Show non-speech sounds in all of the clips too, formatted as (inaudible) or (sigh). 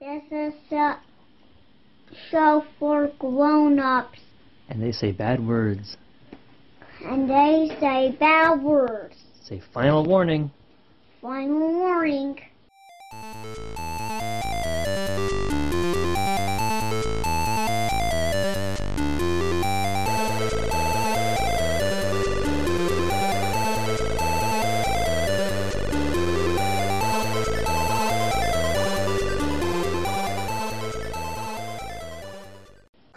This is a show for grown-ups, And they say bad words. and they say bad words. Say final warning. Final warning.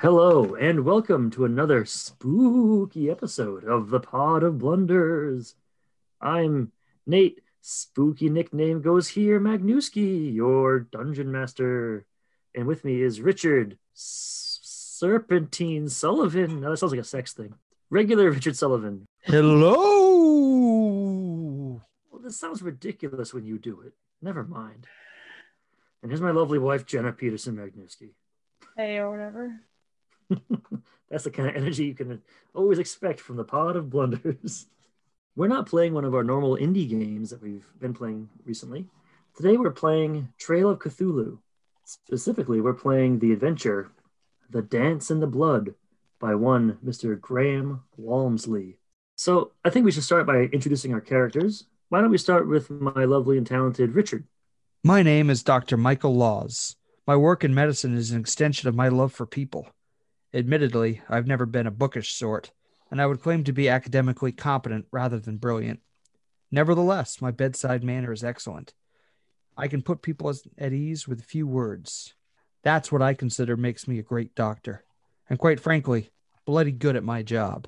Hello, and welcome to another spooky episode of the Pod of Blunders. I'm Nate. Spooky nickname goes here, Magnewski, your dungeon master. And with me is Richard S- Serpentine Sullivan. Now that sounds like a sex thing. Regular Richard Sullivan. Hello. Well, this sounds ridiculous when you do it. Never mind. And here's my lovely wife, Jenna Peterson Magnewski. Hey, or whatever. (laughs) That's the kind of energy you can always expect from the pod of blunders. (laughs) We're not playing one of our normal indie games that we've been playing recently. Today we're playing Trail of Cthulhu. Specifically, we're playing the adventure The Dance in the Blood by one Mr. Graham Walmsley. So I think we should start by introducing our characters. Why don't we start with my lovely and talented Richard? My name is Dr. Michael Laws. My work in medicine is an extension of my love for people. Admittedly, I've never been a bookish sort, and I would claim to be academically competent rather than brilliant. Nevertheless, my bedside manner is excellent. I can put people at ease with a few words. That's what I consider makes me a great doctor, and quite frankly, bloody good at my job.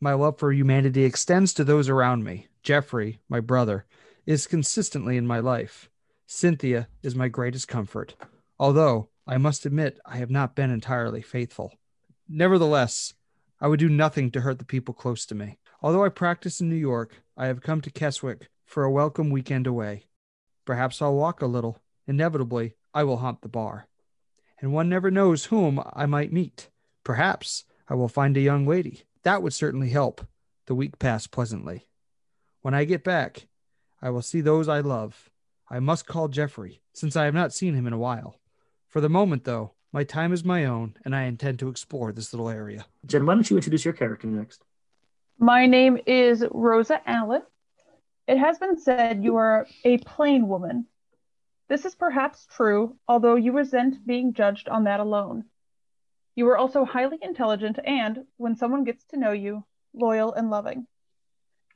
My love for humanity extends to those around me. Jeffrey, my brother, is consistently in my life. Cynthia is my greatest comfort, although I must admit I have not been entirely faithful. Nevertheless, I would do nothing to hurt the people close to me. Although I practice in New York, I have come to Keswick for a welcome weekend away. Perhaps I'll walk a little. Inevitably, I will haunt the bar. And one never knows whom I might meet. Perhaps I will find a young lady. That would certainly help the week pass pleasantly. When I get back, I will see those I love. I must call Jeffrey, since I have not seen him in a while. For the moment, though, my time is my own, and I intend to explore this little area. Jen, why don't you introduce your character next? My name is Rosa Allen. It has been said you are a plain woman. This is perhaps true, although you resent being judged on that alone. You are also highly intelligent and, when someone gets to know you, loyal and loving.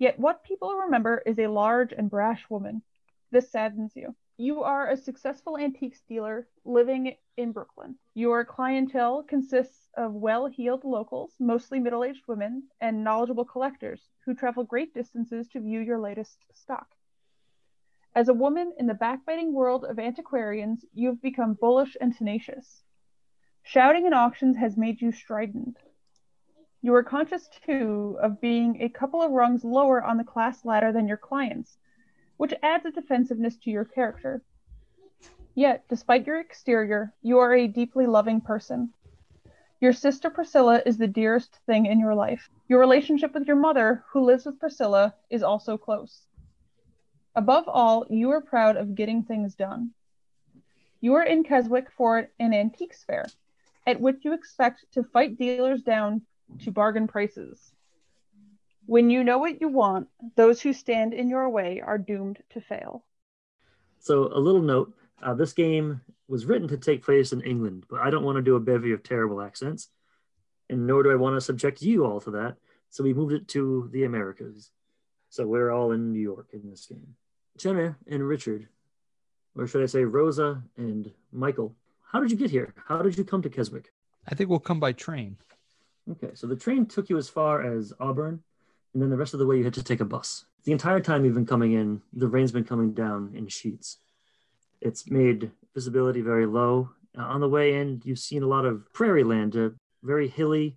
Yet what people remember is a large and brash woman. This saddens you. You are a successful antiques dealer living in Brooklyn. Your clientele consists of well heeled locals, mostly middle aged women, and knowledgeable collectors who travel great distances to view your latest stock. As a woman in the backbiting world of antiquarians, you've become bullish and tenacious. Shouting in auctions has made you strident. You are conscious, too, of being a couple of rungs lower on the class ladder than your clients, which adds a defensiveness to your character. Yet, despite your exterior, you are a deeply loving person. Your sister Priscilla is the dearest thing in your life. Your relationship with your mother, who lives with Priscilla, is also close. Above all, you are proud of getting things done. You are in Keswick for an antiques fair, at which you expect to fight dealers down to bargain prices. When you know what you want, those who stand in your way are doomed to fail. So, a little note uh, this game was written to take place in England, but I don't want to do a bevy of terrible accents, and nor do I want to subject you all to that. So, we moved it to the Americas. So, we're all in New York in this game. Jenna and Richard, or should I say Rosa and Michael, how did you get here? How did you come to Keswick? I think we'll come by train. Okay, so the train took you as far as Auburn, and then the rest of the way you had to take a bus. The entire time you've been coming in, the rain's been coming down in sheets. It's made visibility very low. Uh, on the way in, you've seen a lot of prairie land, uh, very hilly,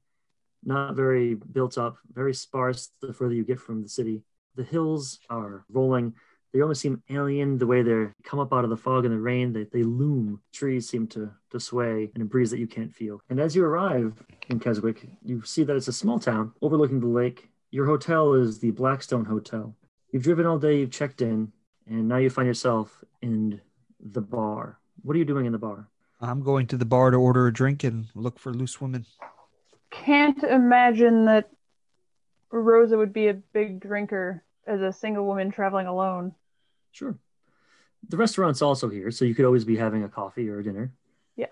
not very built up, very sparse the further you get from the city. The hills are rolling. They almost seem alien the way they come up out of the fog and the rain. They, they loom. Trees seem to, to sway in a breeze that you can't feel. And as you arrive in Keswick, you see that it's a small town overlooking the lake. Your hotel is the Blackstone Hotel. You've driven all day, you've checked in, and now you find yourself in the bar. what are you doing in the bar? I'm going to the bar to order a drink and look for loose women. Can't imagine that Rosa would be a big drinker as a single woman traveling alone. Sure. The restaurant's also here, so you could always be having a coffee or a dinner. Yes,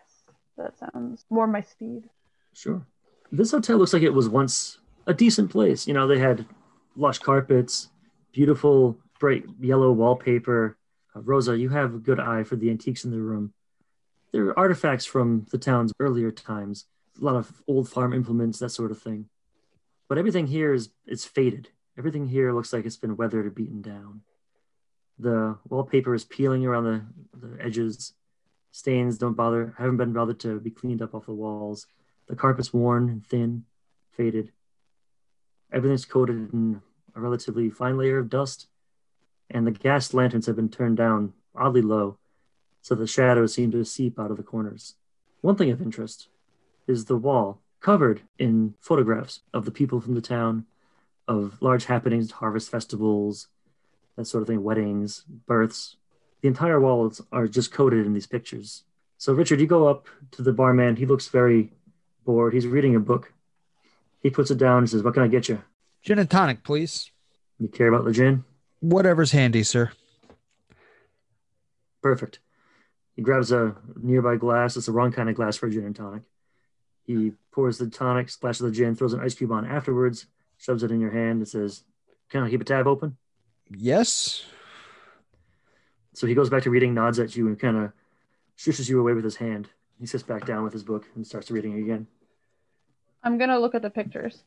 that sounds more my speed. Sure. This hotel looks like it was once a decent place. You know, they had lush carpets, beautiful bright yellow wallpaper. Uh, Rosa, you have a good eye for the antiques in the room. There are artifacts from the town's earlier times, a lot of old farm implements, that sort of thing. But everything here is is faded. Everything here looks like it's been weathered or beaten down. The wallpaper is peeling around the, the edges. Stains don't bother, haven't been bothered to be cleaned up off the walls. The carpet's worn and thin, faded. Everything's coated in a relatively fine layer of dust, and the gas lanterns have been turned down oddly low, so the shadows seem to seep out of the corners. One thing of interest is the wall covered in photographs of the people from the town, of large happenings, harvest festivals, that sort of thing, weddings, births. The entire walls are just coated in these pictures. So, Richard, you go up to the barman. He looks very bored. He's reading a book. He puts it down and says, What can I get you? Gin and tonic, please. You care about the gin? Whatever's handy, sir. Perfect. He grabs a nearby glass. It's the wrong kind of glass for a gin and tonic. He pours the tonic, splashes the gin, throws an ice cube on afterwards, shoves it in your hand, and says, Can I keep a tab open? Yes. So he goes back to reading, nods at you, and kind of shushes you away with his hand. He sits back down with his book and starts reading again. I'm gonna look at the pictures.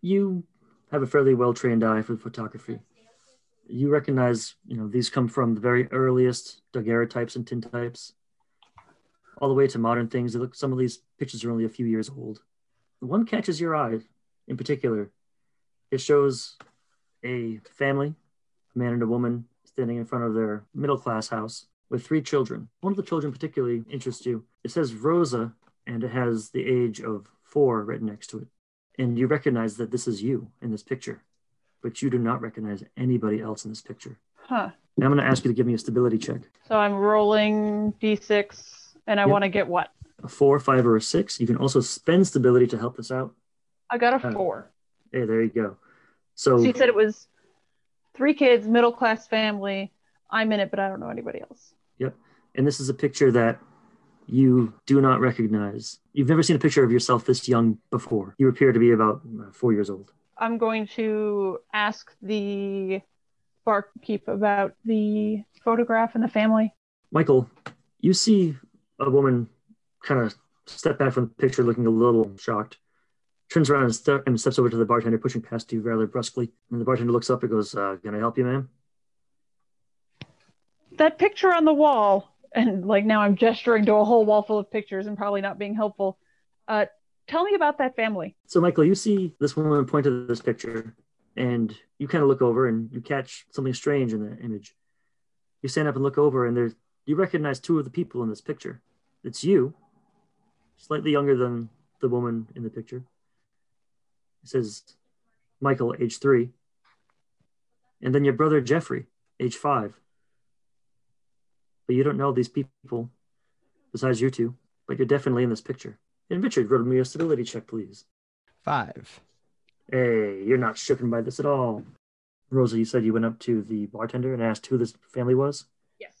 You have a fairly well trained eye for photography. You recognize, you know, these come from the very earliest daguerreotypes and tintypes, all the way to modern things. Look, some of these pictures are only a few years old. One catches your eye in particular. It shows a family, a man and a woman, standing in front of their middle class house with three children. One of the children particularly interests you. It says Rosa, and it has the age of four written next to it. And you recognize that this is you in this picture, but you do not recognize anybody else in this picture. Huh. Now I'm going to ask you to give me a stability check. So I'm rolling d6 and I Yep. want to get what? A four, five, or a six. You can also spend stability to help this out. I got a Uh, four. Hey, there you go. So, she said it was three kids, middle class family. I'm in it, but I don't know anybody else. Yep. And this is a picture that you do not recognize. You've never seen a picture of yourself this young before. You appear to be about uh, four years old. I'm going to ask the barkeep about the photograph and the family. Michael, you see a woman kind of step back from the picture looking a little shocked, turns around and, ste- and steps over to the bartender, pushing past you rather brusquely. And the bartender looks up and goes, uh, Can I help you, ma'am? That picture on the wall, and like now I'm gesturing to a whole wall full of pictures and probably not being helpful. Uh, tell me about that family. So, Michael, you see this woman point to this picture, and you kind of look over and you catch something strange in the image. You stand up and look over, and there's you recognize two of the people in this picture. It's you, slightly younger than the woman in the picture. It says Michael, age three, and then your brother Jeffrey, age five. But you don't know these people besides you two, but you're definitely in this picture. And Richard, roll me a stability check, please. Five. Hey, you're not shooken by this at all. Rosa, you said you went up to the bartender and asked who this family was? Yes.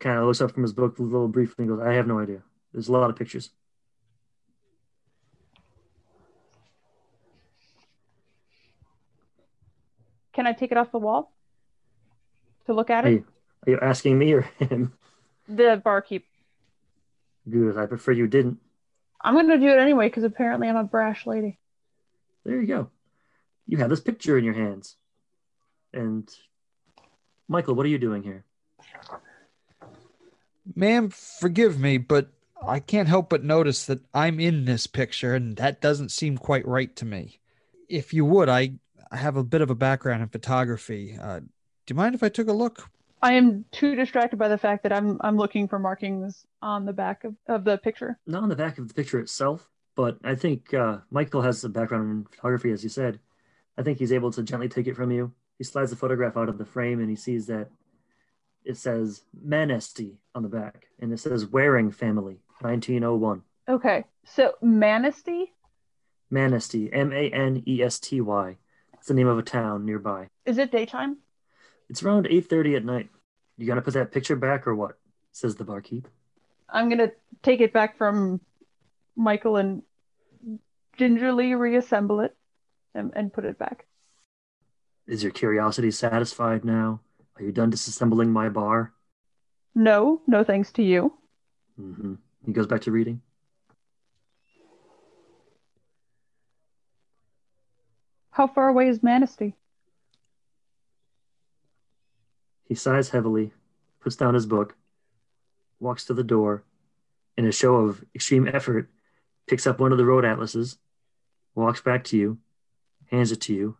Kind of looks up from his book a little briefly and goes, I have no idea. There's a lot of pictures. Can I take it off the wall to look at Are it? you, are you asking me or him? The barkeep. Good. I prefer you didn't. I'm going to do it anyway because apparently I'm a brash lady. There you go. You have this picture in your hands. And Michael, what are you doing here? Ma'am, forgive me, but I can't help but notice that I'm in this picture, and that doesn't seem quite right to me. If you would, I, I have a bit of a background in photography. Uh, do you mind if I took a look? I am too distracted by the fact that I'm I'm looking for markings on the back of, of the picture. Not on the back of the picture itself, but I think uh, Michael has a background in photography, as you said. I think he's able to gently take it from you. He slides the photograph out of the frame and he sees that it says Manesty on the back, and it says Waring Family, 1901. Okay, so Manistee Manesty, M A N E S T Y. It's the name of a town nearby. is it daytime? It's around 8:30 at night. You gotta put that picture back or what? Says the barkeep. I'm gonna take it back from Michael and gingerly reassemble it and, and put it back. Is your curiosity satisfied now? Are you done disassembling my bar? No, no thanks to you. hmm He goes back to reading. How far away is Manesty? He sighs heavily, puts down his book, walks to the door, in a show of extreme effort, picks up one of the road atlases, walks back to you, hands it to you,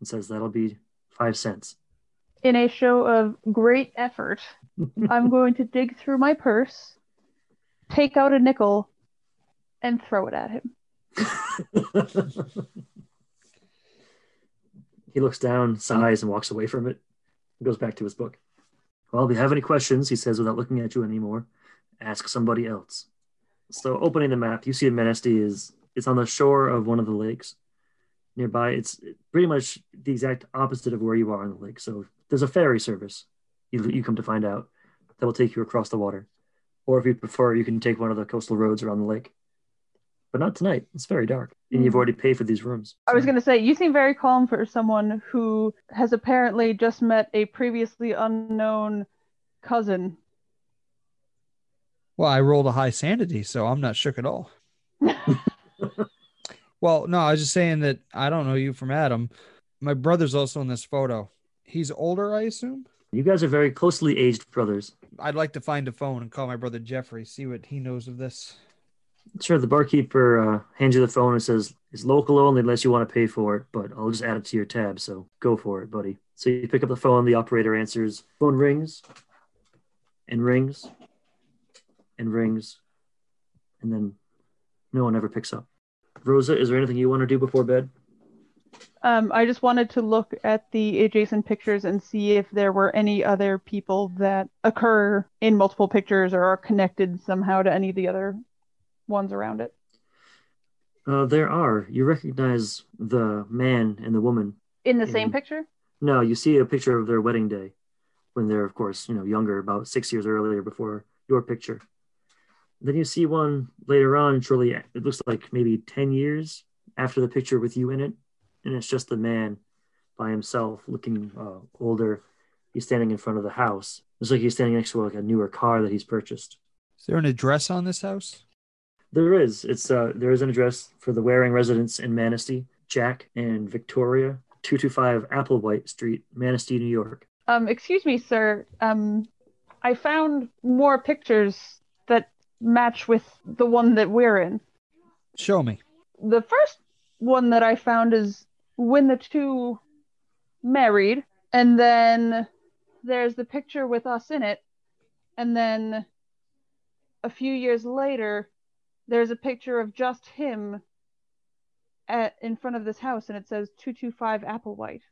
and says, That'll be five cents. In a show of great effort, (laughs) I'm going to dig through my purse, take out a nickel, and throw it at him. (laughs) he looks down, sighs, and walks away from it. Goes back to his book. Well, if you have any questions, he says without looking at you anymore, ask somebody else. So, opening the map, you see Manesty is it's on the shore of one of the lakes nearby. It's pretty much the exact opposite of where you are on the lake. So, there's a ferry service. You, you come to find out that will take you across the water, or if you prefer, you can take one of the coastal roads around the lake. But not tonight. It's very dark, and you've Mhm. already paid for these rooms. I was going to say, you seem very calm for someone who has apparently just met a previously unknown cousin. Well, I rolled a high sanity, so I'm not shook at all. (laughs) Well, no, I was just saying that I don't know you from Adam. My brother's also in this photo. He's older, I assume. You guys are very closely aged brothers. I'd like to find a phone and call my brother Jeffrey, see what he knows of this. Sure, the barkeeper uh, hands you the phone and says, It's local only unless you want to pay for it, but I'll just add it to your tab, so go for it, buddy. So you pick up the phone, the operator answers, phone rings and rings and rings, and then no one ever picks up. Rosa, is there anything you want to do before bed? Um, I just wanted to look at the adjacent pictures and see if there were any other people that occur in multiple pictures or are connected somehow to any of the other ones around it. Uh, there are. You recognize the man and the woman. In the same Mhm. picture? No, you see a picture of their wedding day when they're, of course, you know, younger, about six years earlier before your picture. Then you see one later on, shortly, it looks like maybe 10 years after the picture with you in it. And it's just the man by himself looking uh, older. He's standing in front of the house. It's like he's standing next to like a newer car that he's purchased. Is there an address on this house? There is. It's uh there is an address for the Waring residence in Manesty, Jack and Victoria, 225 Applewhite Street, Manesty, New York. Um, excuse me, sir. Um, I found more pictures that match with the one that we're in. Show me. The first one that I found is when the two married, and then there's the picture with us in it, and then a few years later, there's a picture of just him at in front of this house, and it says 225 Applewhite.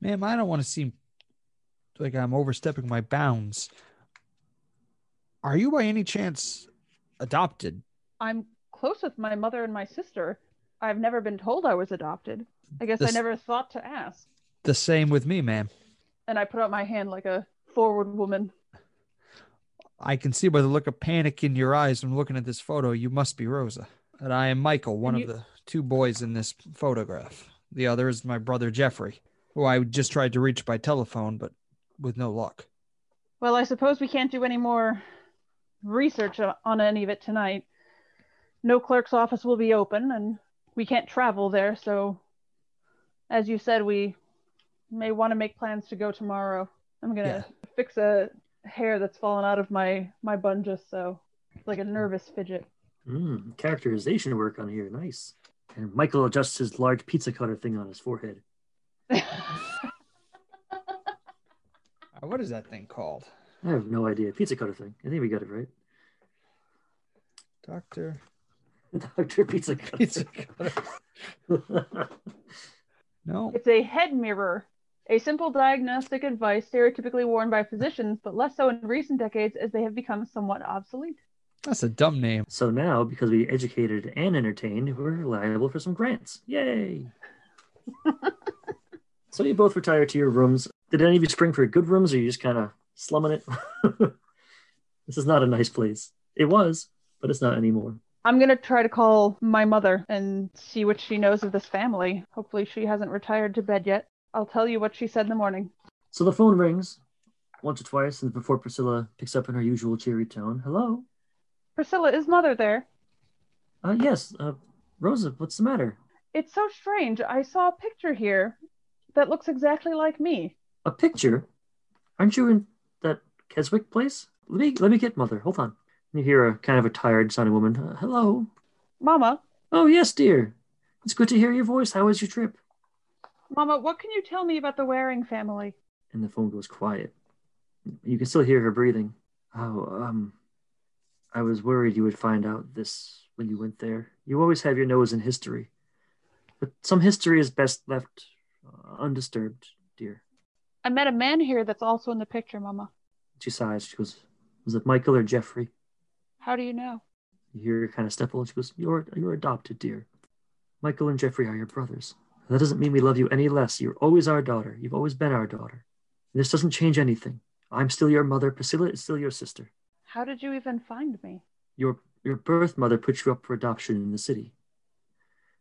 Ma'am, I don't want to seem like I'm overstepping my bounds. Are you by any chance adopted? I'm close with my mother and my sister. I've never been told I was adopted. I guess I never thought to ask. The same with me, ma'am. And I put out my hand like a forward woman. I can see by the look of panic in your eyes when looking at this photo, you must be Rosa. And I am Michael, one And of the two boys in this photograph. The other is my brother Jeffrey, who I just tried to reach by telephone, but with no luck. Well, I suppose we can't do any more research on any of it tonight. No clerk's office will be open, and we can't travel there, so as you said, we may want to make plans to go tomorrow. I'm gonna fix a hair that's fallen out of my my bun just so it's like a nervous fidget. Mm, characterization work on here, nice. And Michael adjusts his large pizza cutter thing on his forehead. (laughs) Uh, What is that thing called? I have no idea. Pizza cutter thing. I think we got it right. Doctor (laughs) Doctor Pizza Cutter. Pizza Cutter. (laughs) No. It's a head mirror A simple diagnostic advice stereotypically worn by physicians, but less so in recent decades as they have become somewhat obsolete. That's a dumb name. So now, because we educated and entertained, we're liable for some grants. Yay! (laughs) so you both retire to your rooms. Did any of you spring for good rooms, or are you just kind of slumming it? (laughs) this is not a nice place. It was, but it's not anymore. I'm gonna try to call my mother and see what she knows of this family. Hopefully, she hasn't retired to bed yet. I'll tell you what she said in the morning. So the phone rings once or twice, and before Priscilla picks up in her usual cheery tone, "Hello, Priscilla, is mother there? uh, yes, uh, Rosa, what's the matter? It's so strange. I saw a picture here that looks exactly like me. A picture? Aren't you in that Keswick place? Let me let me get mother. Hold on." You hear a kind of a tired sounding woman. "Uh, hello. Mama, Oh yes, dear. It's good to hear your voice. How was your trip? Mama, what can you tell me about the Waring family? And the phone goes quiet. You can still hear her breathing. Oh, um, I was worried you would find out this when you went there. You always have your nose in history, but some history is best left uh, undisturbed, dear. I met a man here that's also in the picture, Mama. She sighs. She goes, "Was it Michael or Jeffrey?" How do you know? You hear her kind of sniffle, and she goes, "You're you're adopted, dear. Michael and Jeffrey are your brothers. That doesn't mean we love you any less. You're always our daughter. You've always been our daughter. This doesn't change anything. I'm still your mother. Priscilla is still your sister. How did you even find me? Your your birth mother put you up for adoption in the city.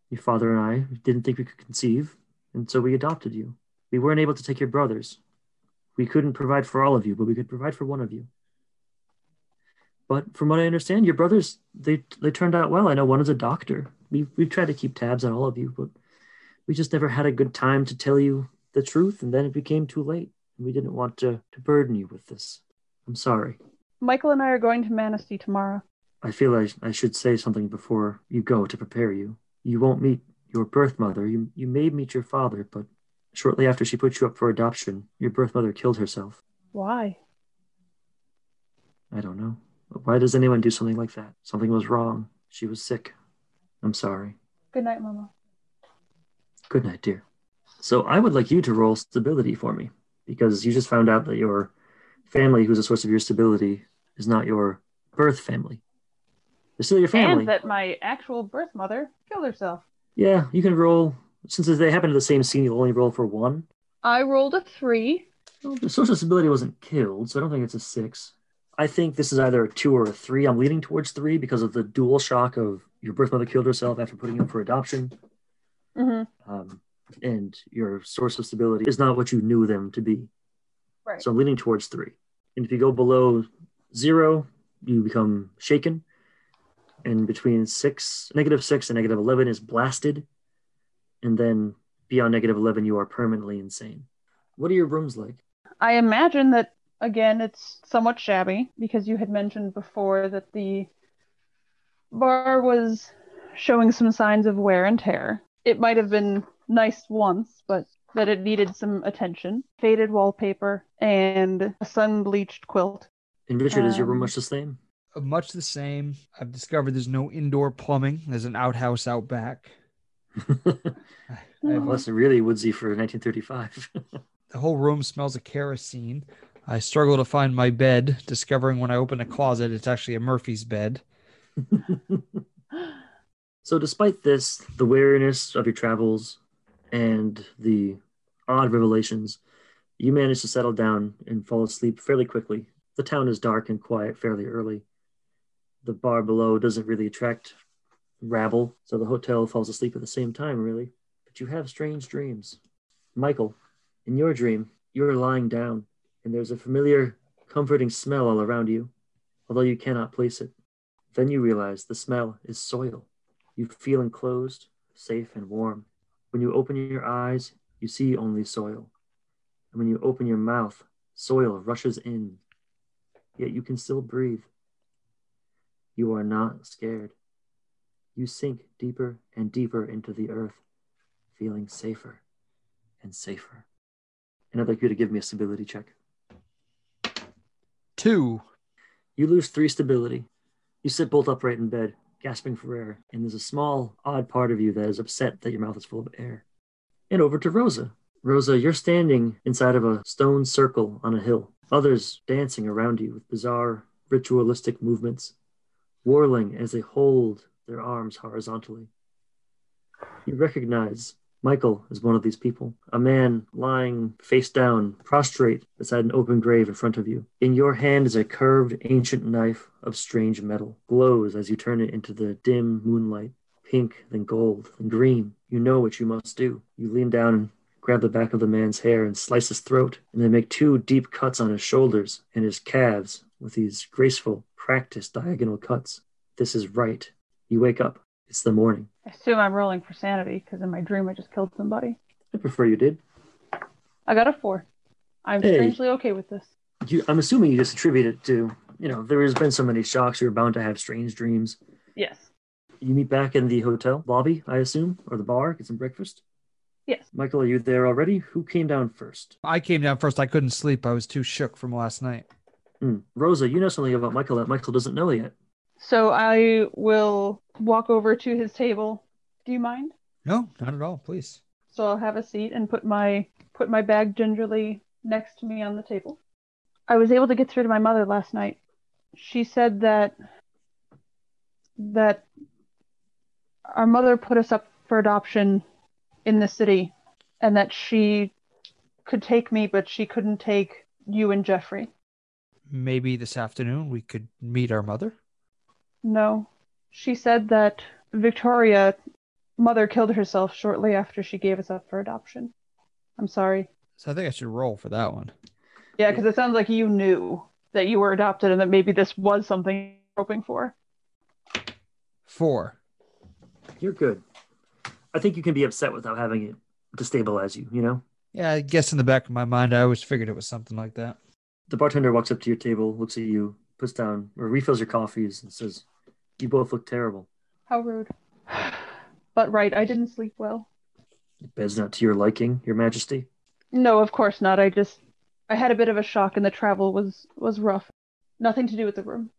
Your father and I didn't think we could conceive, and so we adopted you. We weren't able to take your brothers. We couldn't provide for all of you, but we could provide for one of you. But from what I understand, your brothers they they turned out well. I know one is a doctor. We we've tried to keep tabs on all of you, but we just never had a good time to tell you the truth, and then it became too late. We didn't want to, to burden you with this. I'm sorry. Michael and I are going to Manesty tomorrow. I feel I, I should say something before you go to prepare you. You won't meet your birth mother. You, you may meet your father, but shortly after she put you up for adoption, your birth mother killed herself. Why? I don't know. Why does anyone do something like that? Something was wrong. She was sick. I'm sorry. Good night, Mama. Good night, dear. So I would like you to roll stability for me because you just found out that your family, who's a source of your stability, is not your birth family. They're still your family. And that my actual birth mother killed herself. Yeah, you can roll. Since they happen to the same scene, you'll only roll for one. I rolled a three. Well, the social stability wasn't killed, so I don't think it's a six. I think this is either a two or a three. I'm leaning towards three because of the dual shock of your birth mother killed herself after putting you up for adoption, Mm-hmm. um, and your source of stability is not what you knew them to be. Right. So I'm leaning towards three. And if you go below zero, you become shaken. And between six, negative six and negative 11 is blasted. And then beyond negative 11, you are permanently insane. What are your rooms like? I imagine that again it's somewhat shabby because you had mentioned before that the bar was showing some signs of wear and tear. It might have been nice once, but that it needed some attention. Faded wallpaper and a sun bleached quilt. And Richard, is your room Um, much the same? Uh, Much the same. I've discovered there's no indoor plumbing. There's an outhouse out back. (laughs) I have- Well, really woodsy for 1935. (laughs) the whole room smells of kerosene. I struggle to find my bed, discovering when I open a closet it's actually a Murphy's bed. (laughs) so, despite this, the wariness of your travels and the odd revelations, you manage to settle down and fall asleep fairly quickly. The town is dark and quiet fairly early. The bar below doesn't really attract rabble, so the hotel falls asleep at the same time, really. But you have strange dreams. Michael, in your dream, you are lying down, and there's a familiar, comforting smell all around you, although you cannot place it. Then you realize the smell is soil. You feel enclosed, safe, and warm. When you open your eyes, you see only soil. And when you open your mouth, soil rushes in. Yet you can still breathe. You are not scared. You sink deeper and deeper into the earth, feeling safer and safer. And I'd like you to give me a stability check. Two. You lose three stability. You sit bolt upright in bed, gasping for air, and there's a small, odd part of you that is upset that your mouth is full of air. And over to Rosa. Rosa, you're standing inside of a stone circle on a hill, others dancing around you with bizarre ritualistic movements, whirling as they hold their arms horizontally. You recognize Michael is one of these people, a man lying face down, prostrate beside an open grave in front of you. In your hand is a curved ancient knife of strange metal, glows as you turn it into the dim moonlight, pink, then gold, then green. You know what you must do. You lean down and grab the back of the man's hair and slice his throat, and then make two deep cuts on his shoulders and his calves with these graceful, practiced diagonal cuts. This is right. You wake up. It's the morning. I assume I'm rolling for sanity because in my dream I just killed somebody. I prefer you did. I got a four. I'm Hey. strangely okay with this. You, I'm assuming you just attribute it to, you know, there has been so many shocks, you're bound to have strange dreams. Yes. You meet back in the hotel lobby, I assume, or the bar, get some breakfast. Yes. Michael, are you there already? Who came down first? I came down first. I couldn't sleep. I was too shook from last night. Hmm. Rosa, you know something about Michael that Michael doesn't know yet. So I will walk over to his table. Do you mind? No, not at all. Please. So I'll have a seat and put my put my bag gingerly next to me on the table. I was able to get through to my mother last night. She said that that our mother put us up for adoption in the city and that she could take me but she couldn't take you and Jeffrey. Maybe this afternoon we could meet our mother. No. She said that Victoria mother killed herself shortly after she gave us up for adoption. I'm sorry. So I think I should roll for that one. Yeah, because it sounds like you knew that you were adopted and that maybe this was something you were hoping for. Four. You're good. I think you can be upset without having it destabilize you, you know? Yeah, I guess in the back of my mind, I always figured it was something like that. The bartender walks up to your table, looks at you, puts down or refills your coffees, and says, You both look terrible. How rude. But right, I didn't sleep well. Bed's not to your liking, your majesty. No, of course not. I just I had a bit of a shock and the travel was was rough. Nothing to do with the room.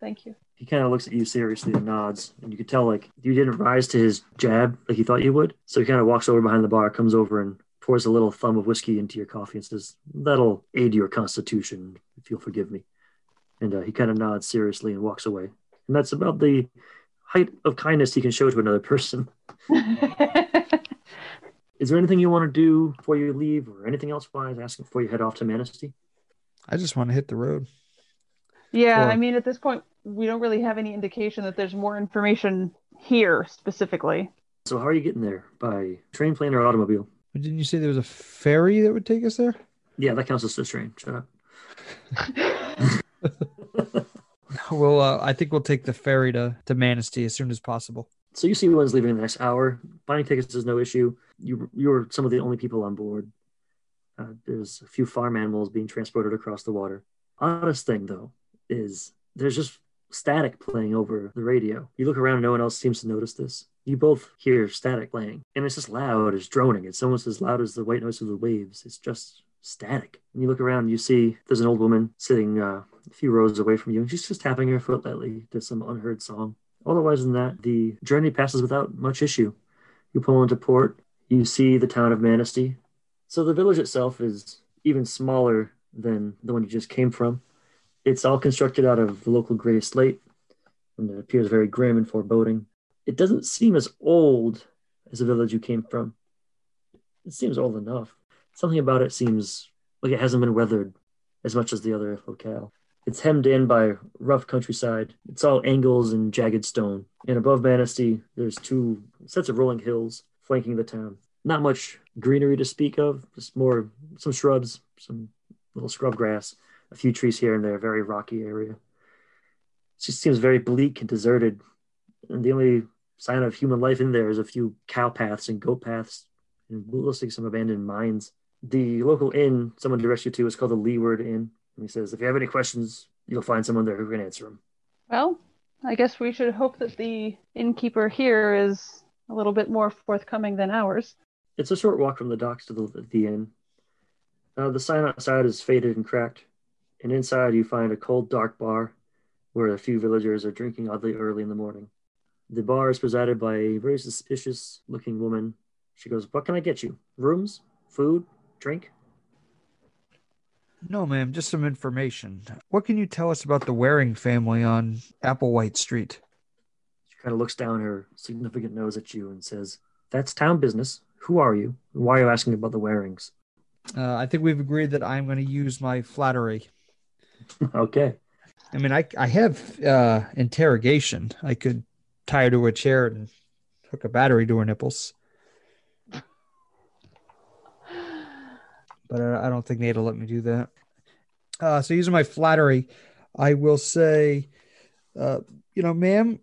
Thank you. He kind of looks at you seriously and nods, and you could tell like you didn't rise to his jab like he thought you would. So he kind of walks over behind the bar, comes over and pours a little thumb of whiskey into your coffee and says, "That'll aid your constitution, if you'll forgive me." And uh, he kind of nods seriously and walks away. And that's about the height of kindness he can show to another person. (laughs) Is there anything you want to do before you leave, or anything else wise asking before you head off to Manesty? I just want to hit the road. yeah, Or- I mean at this point we don't really have any indication that there's more information here specifically. So how are you getting there? By train, plane, or automobile? But didn't you say there was a ferry that would take us there? Yeah, that counts as a train. Shut up. (laughs) Well, uh, I think we'll take the ferry to, to Manesty as soon as possible. So you see one's leaving in the next hour. Buying tickets is no issue. You you're some of the only people on board. Uh, there's a few farm animals being transported across the water. Oddest thing though is there's just static playing over the radio. You look around, no one else seems to notice this. You both hear static playing, and it's just loud. It's droning. It's almost as loud as the white noise of the waves. It's just static. And you look around, you see there's an old woman sitting uh, a few rows away from you, and she's just tapping her foot lightly to some unheard song. Otherwise than that, the journey passes without much issue. You pull into port, you see the town of Manesty. So the village itself is even smaller than the one you just came from. It's all constructed out of the local gray slate, and it appears very grim and foreboding. It doesn't seem as old as the village you came from. It seems old enough. Something about it seems like it hasn't been weathered as much as the other locale. It's hemmed in by rough countryside. It's all angles and jagged stone. And above Manesty, there's two sets of rolling hills flanking the town. Not much greenery to speak of, just more some shrubs, some little scrub grass, a few trees here and there, very rocky area. It just seems very bleak and deserted. And the only sign of human life in there is a few cow paths and goat paths, and looks like some abandoned mines. The local inn someone directs you to is called the Leeward Inn. And he says, if you have any questions, you'll find someone there who can answer them. Well, I guess we should hope that the innkeeper here is a little bit more forthcoming than ours. It's a short walk from the docks to the, the inn. Uh, the sign outside is faded and cracked, and inside you find a cold, dark bar where a few villagers are drinking oddly early in the morning. The bar is presided by a very suspicious looking woman. She goes, What can I get you? Rooms? Food? Drink? No, ma'am, just some information. What can you tell us about the Waring family on Applewhite Street? She kind of looks down her significant nose at you and says, That's town business. Who are you? Why are you asking about the Warings? Uh, I think we've agreed that I'm going to use my flattery. (laughs) okay. I mean, I I have uh, interrogation. I could tie her to a chair and hook a battery to her nipples. But I, don't think Nate will let me do that. Uh, so using my flattery, I will say, uh, you know, ma'am,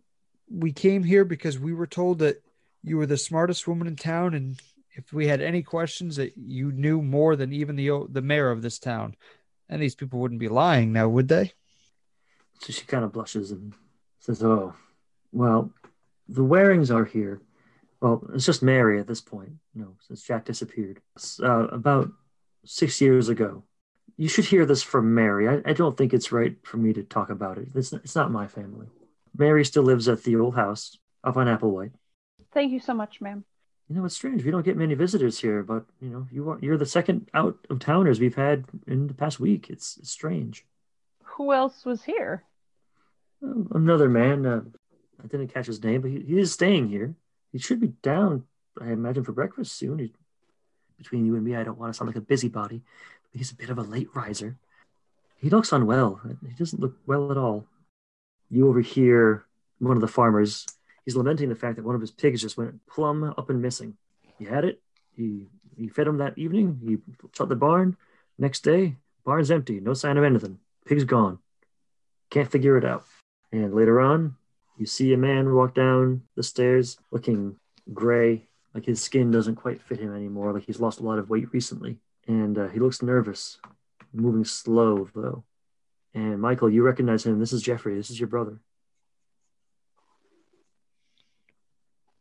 we came here because we were told that you were the smartest woman in town, and if we had any questions, that you knew more than even the the mayor of this town. And these people wouldn't be lying now, would they? So she kind of blushes and says, Oh, well, the Warings are here. Well, it's just Mary at this point, you know, since Jack disappeared. Uh, about six years ago. You should hear this from Mary. I, I don't think it's right for me to talk about it. It's, it's not my family. Mary still lives at the old house up on Applewhite. Thank you so much, ma'am. You know, it's strange. We don't get many visitors here, but you know, you are you're the second out of towners we've had in the past week. It's, it's strange. Who else was here? Another man. Uh, I didn't catch his name, but he, he is staying here. He should be down, I imagine, for breakfast soon. He, between you and me, I don't want to sound like a busybody, but he's a bit of a late riser. He looks unwell. He doesn't look well at all. You overhear one of the farmers. He's lamenting the fact that one of his pigs just went plumb up and missing. He had it. He he fed him that evening. He shut the barn. Next day, barn's empty. No sign of anything. Pig's gone. Can't figure it out. And later on, you see a man walk down the stairs looking gray like his skin doesn't quite fit him anymore. Like he's lost a lot of weight recently, and uh, he looks nervous, moving slow though. And Michael, you recognize him. This is Jeffrey. This is your brother.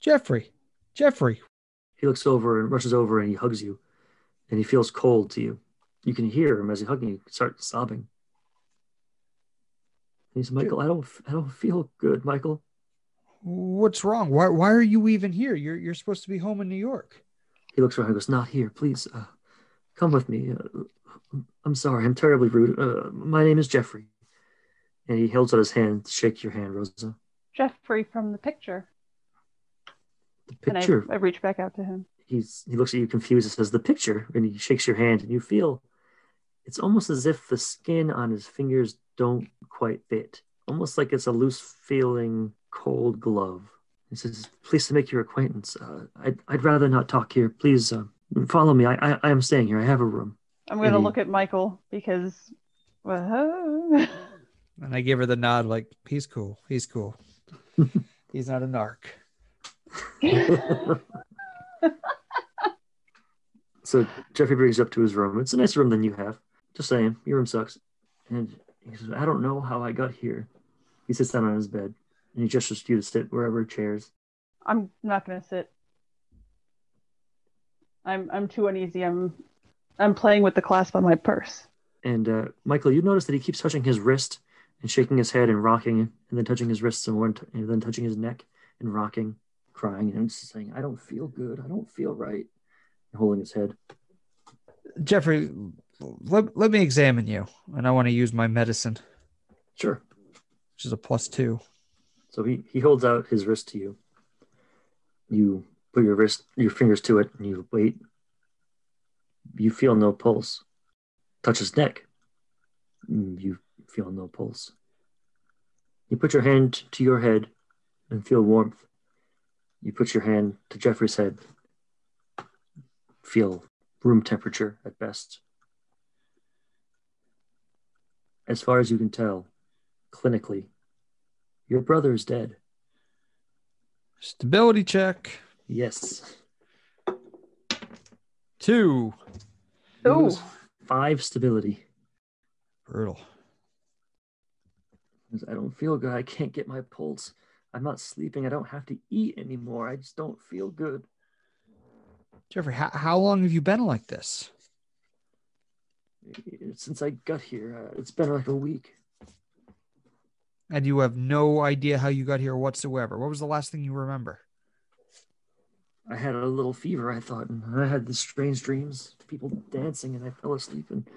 Jeffrey, Jeffrey. He looks over and rushes over and he hugs you, and he feels cold to you. You can hear him as he's hugging you start sobbing. He says, "Michael, I don't, I don't feel good, Michael." What's wrong? Why why are you even here? You're you're supposed to be home in New York. He looks around and goes, "Not here, please. Uh, come with me. Uh, I'm sorry. I'm terribly rude. Uh, my name is Jeffrey." And he holds out his hand to shake your hand, Rosa. Jeffrey from the picture. The picture. And I, I reach back out to him. He's he looks at you confused and says, "The picture," and he shakes your hand, and you feel it's almost as if the skin on his fingers don't quite fit. Almost like it's a loose feeling cold glove. He says, "Pleased to make your acquaintance. Uh, I'd, I'd rather not talk here. Please uh, follow me. I, I, I am staying here. I have a room." I'm going to look at Michael because. Well, (laughs) And I give her the nod, like he's cool. He's cool. (laughs) he's not a narc. (laughs) so Jeffrey brings up to his room. It's a nicer room than you have. Just saying, your room sucks. And he says, "I don't know how I got here." He sits down on his bed and he gestures to you to sit wherever chairs. I'm not going to sit. I'm I'm too uneasy. I'm I'm playing with the clasp on my purse. And uh, Michael, you notice that he keeps touching his wrist and shaking his head and rocking, and then touching his wrist some more, and, t- and then touching his neck and rocking, crying, and saying, "I don't feel good. I don't feel right," and holding his head. Jeffrey, let, let me examine you, and I want to use my medicine, Sure. which is a plus two. So he, he holds out his wrist to you. You put your wrist, your fingers to it, and you wait. You feel no pulse. Touch his neck. Mm, You feel no pulse. You put your hand to your head and feel warmth. You put your hand to Jeffrey's head. Feel room temperature at best. As far as you can tell, clinically, your brother is dead. Stability check Yes. two. You Ooh. lose Five stability. Brutal. I don't feel good. I can't get my pulse. I'm not sleeping. I don't have to eat anymore. I just don't feel good. Jeffrey, how, how long have you been like this? Since I got here, uh, it's been like a week. And you have no idea how you got here whatsoever. What was the last thing you remember? I had a little fever, I thought, and I had these strange dreams, people dancing, and I fell asleep, and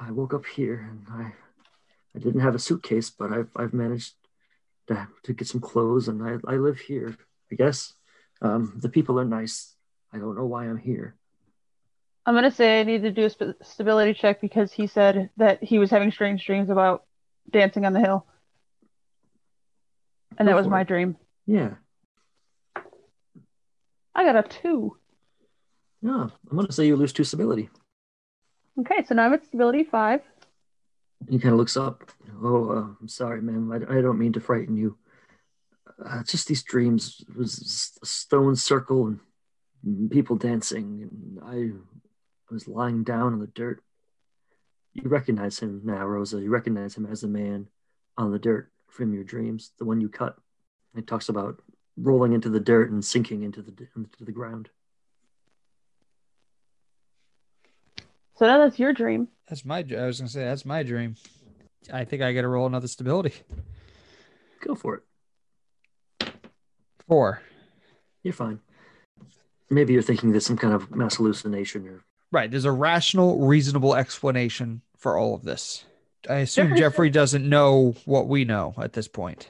I woke up here, and I, I didn't have a suitcase, but I've, I've managed to, to get some clothes, and I, I live here. I guess um, the people are nice. I don't know why I'm here. I'm gonna say I need to do a sp- stability check because he said that he was having strange dreams about dancing on the hill, and that was my it. dream. Yeah, I got a two. yeah. I'm gonna say you lose two stability. Okay, so now I'm at stability five. He kind of looks up. Oh, uh, I'm sorry, ma'am. I, I don't mean to frighten you. Uh, just these dreams. It was a stone circle and people dancing, and I was lying down on the dirt. You recognize him now, Rosa. You recognize him as the man on the dirt from your dreams, the one you cut. It talks about rolling into the dirt and sinking into the into the ground. So now that's your dream. That's my. I was gonna say that's my dream. I think I got to roll another stability. Go for it. Four. You're fine. Maybe you're thinking there's some kind of mass hallucination or Right. There's a rational, reasonable explanation for all of this. I assume Jeffrey Jeffrey doesn't know what we know at this point.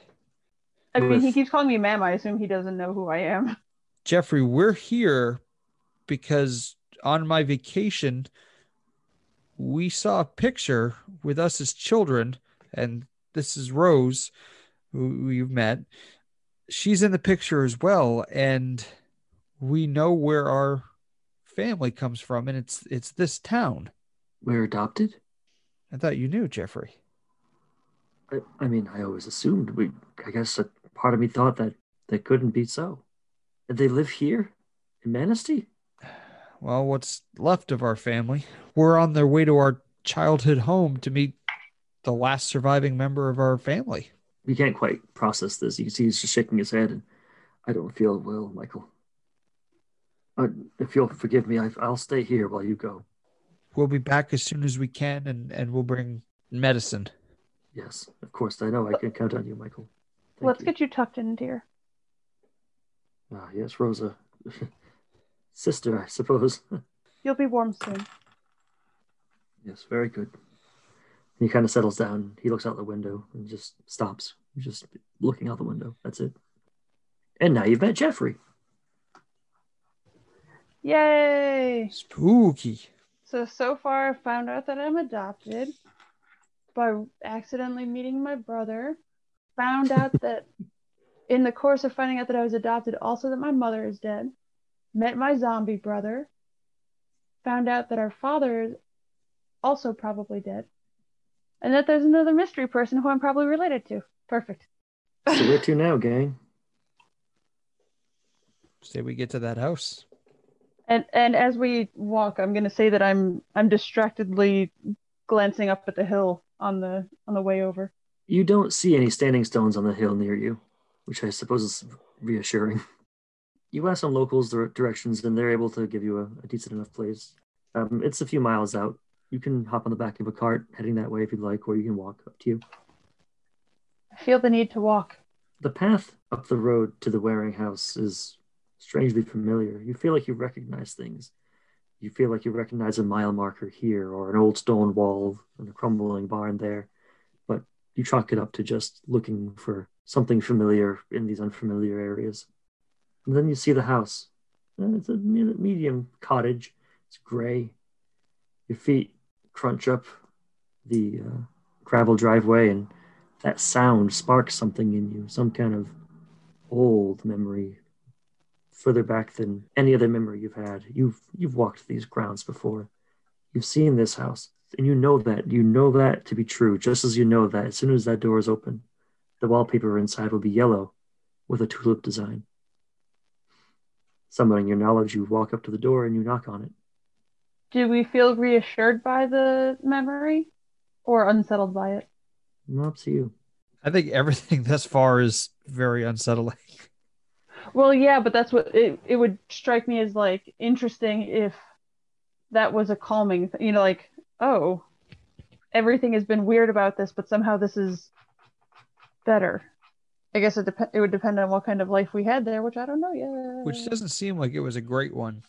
I mean, With- he keeps calling me ma'am. I assume he doesn't know who I am. (laughs) Jeffrey, we're here because on my vacation, we saw a picture with us as children, and this is Rose, who you've met. She's in the picture as well, and we know where our family comes from, and it's it's this town. we're adopted. I thought you knew, Jeffrey. I, I mean, I always assumed we. I guess a part of me thought that that couldn't be so. And they live here in Manesty. Well, what's left of our family? We're on their way to our childhood home to meet the last surviving member of our family. We can't quite process this. You can see he's just shaking his head, and I don't feel well, Michael. Uh, if you'll forgive me, I, I'll stay here while you go. We'll be back as soon as we can, and, and we'll bring medicine. Yes, of course. I know I can count on you, Michael. Thank Let's you. get you tucked in, dear. Ah, yes, Rosa, (laughs) sister, I suppose. (laughs) You'll be warm soon. yes, very good. He kind of settles down. He looks out the window and just stops. Just looking out the window. That's it. And now you've met Jeffrey. Yay! Spooky. So so far, I found out that I'm adopted by accidentally meeting my brother. Found out that (laughs) in the course of finding out that I was adopted, also that my mother is dead. Met my zombie brother. Found out that our father is also probably dead. And that there's another mystery person who I'm probably related to. Perfect. So where to now, gang? Say we get to that house. And and as we walk, I'm gonna say that I'm I'm distractedly glancing up at the hill on the on the way over. You don't see any standing stones on the hill near you, which I suppose is reassuring. (laughs) You ask some locals the directions, and they're able to give you a, a decent enough place. Um, it's a few miles out. You can hop on the back of a cart heading that way if you'd like, or you can walk up to you. I feel the need to walk. The path up the road to the Waring house is strangely familiar. You feel like you recognize things. You feel like you recognize a mile marker here or an old stone wall and a crumbling barn there. But you chalk it up to just looking for something familiar in these unfamiliar areas. And then you see the house. It's a medium cottage. It's gray. Your feet crunch up the uh, gravel driveway, and that sound sparks something in you, some kind of old memory, further back than any other memory you've had. You've you've walked these grounds before. You've seen this house, and you know that. You know that to be true, just as you know that as soon as that door is open, the wallpaper inside will be yellow with a tulip design. Summoning your knowledge, you walk up to the door and you knock on it. Do we feel reassured by the memory or unsettled by it? Well, up to you. I think everything (laughs) thus far is very unsettling. Well, yeah, but that's what it, it would strike me as like interesting if that was a calming, th- you know, like, oh, everything has been weird about this, but somehow this is better. I guess it dep- it would depend on what kind of life we had there, which I don't know yet. Which doesn't seem like it was a great one.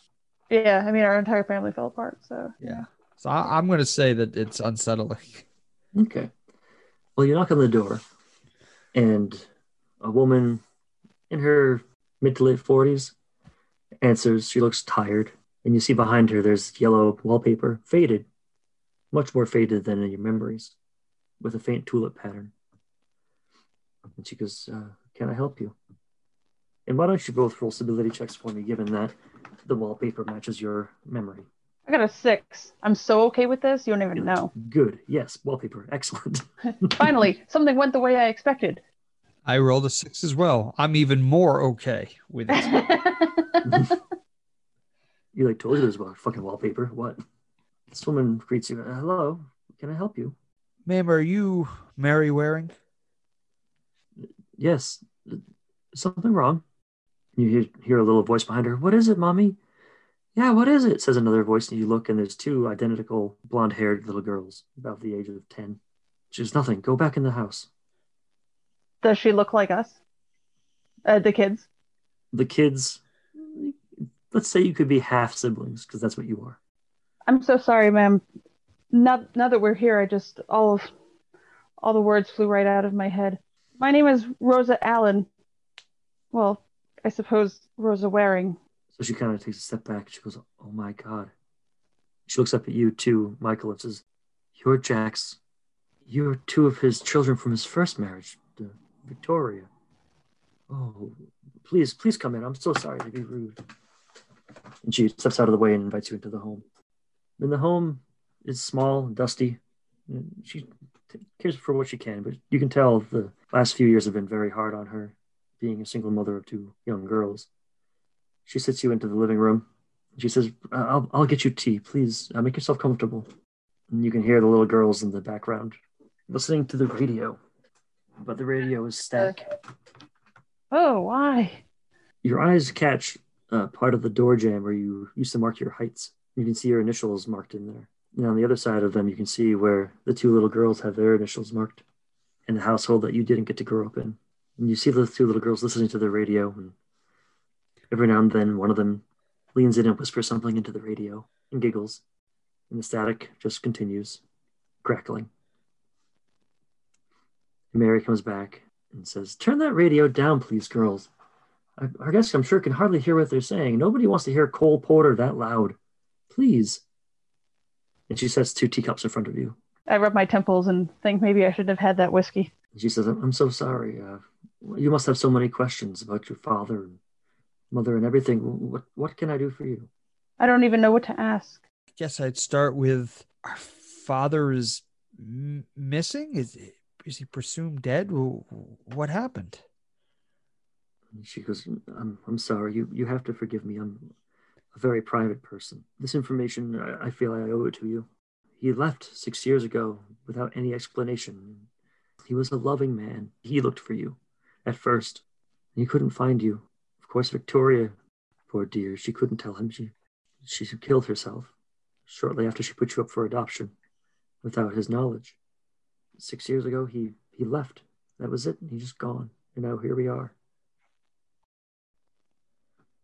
Yeah, I mean our entire family fell apart, so Yeah. So I, I'm going to say that it's unsettling. Okay. Well, you knock on the door, and a woman in her mid to late 40s answers. She looks tired, and you see behind her there's yellow wallpaper, faded, much more faded than in your memories, with a faint tulip pattern. And she goes, uh, Can I help you? And why don't you both roll stability checks for me, given that the wallpaper matches your memory? I got a six. I'm so okay with this. You don't even know. Good. Yes, wallpaper. Excellent. (laughs) Finally, something went the way I expected. I rolled a six as well. I'm even more okay with it. (laughs) You like told you there's a fucking wallpaper. What? This woman greets you. "Uh, Hello, can I help you? Ma'am, are you Mary Waring? Yes. Something wrong? You hear, hear a little voice behind her. What is it, mommy? Yeah, what is it? Says another voice, and you look, and there's two identical blonde-haired little girls, about the age of ten. She says, "Nothing. Go back in the house." Does she look like us? Uh, the kids? The kids. Let's say you could be half siblings, because that's what you are. I'm so sorry, ma'am. Now, now that we're here, I just all of all the words flew right out of my head. My name is Rosa Allen. Well, I suppose Rosa Waring. So she kind of takes a step back. She goes, "Oh my god." She looks up at you too, Michael, and says, "You're Jack's. You're two of his children from his first marriage, Victoria. Oh, please, please come in. I'm so sorry to be rude." And she steps out of the way and invites you into the home. And the home is small, and dusty. She cares for what she can, but you can tell the last few years have been very hard on her, being a single mother of two young girls. She sits you into the living room. She says, "Uh, I'll, I'll get you tea. Please uh, make yourself comfortable. And you can hear the little girls in the background listening to the radio. But the radio is static. Oh, why? Your eyes catch uh, part of the door jamb where you used to mark your heights. You can see your initials marked in there. And on the other side of them, you can see where the two little girls have their initials marked in the household that you didn't get to grow up in. And you see the two little girls listening to the radio, and every now and then one of them leans in and whispers something into the radio and giggles. And the static just continues, crackling. And Mary comes back and says, Turn that radio down, please, girls. I, I guess I'm sure can hardly hear what they're saying. Nobody wants to hear Cole Porter that loud. Please. And she sets two teacups in front of you. I rub my temples and think maybe I should have had that whiskey. And she says, I'm, I'm so sorry. Uh, you must have so many questions about your father and mother and everything. What, what can I do for you? I don't even know what to ask. I guess I'd start with our father is m- missing. Is is he presumed dead? Wh- What happened? She goes, I'm, I'm sorry. You, you have to forgive me. I'm a very private person. This information, I, I feel I owe it to you. He left six years ago without any explanation. He was a loving man. He looked for you at first. He couldn't find you. Of course, Victoria, poor dear, she couldn't tell him. She, she killed herself shortly after she put you up for adoption without his knowledge. Six years ago, he, he left. That was it. He just gone. And now here we are.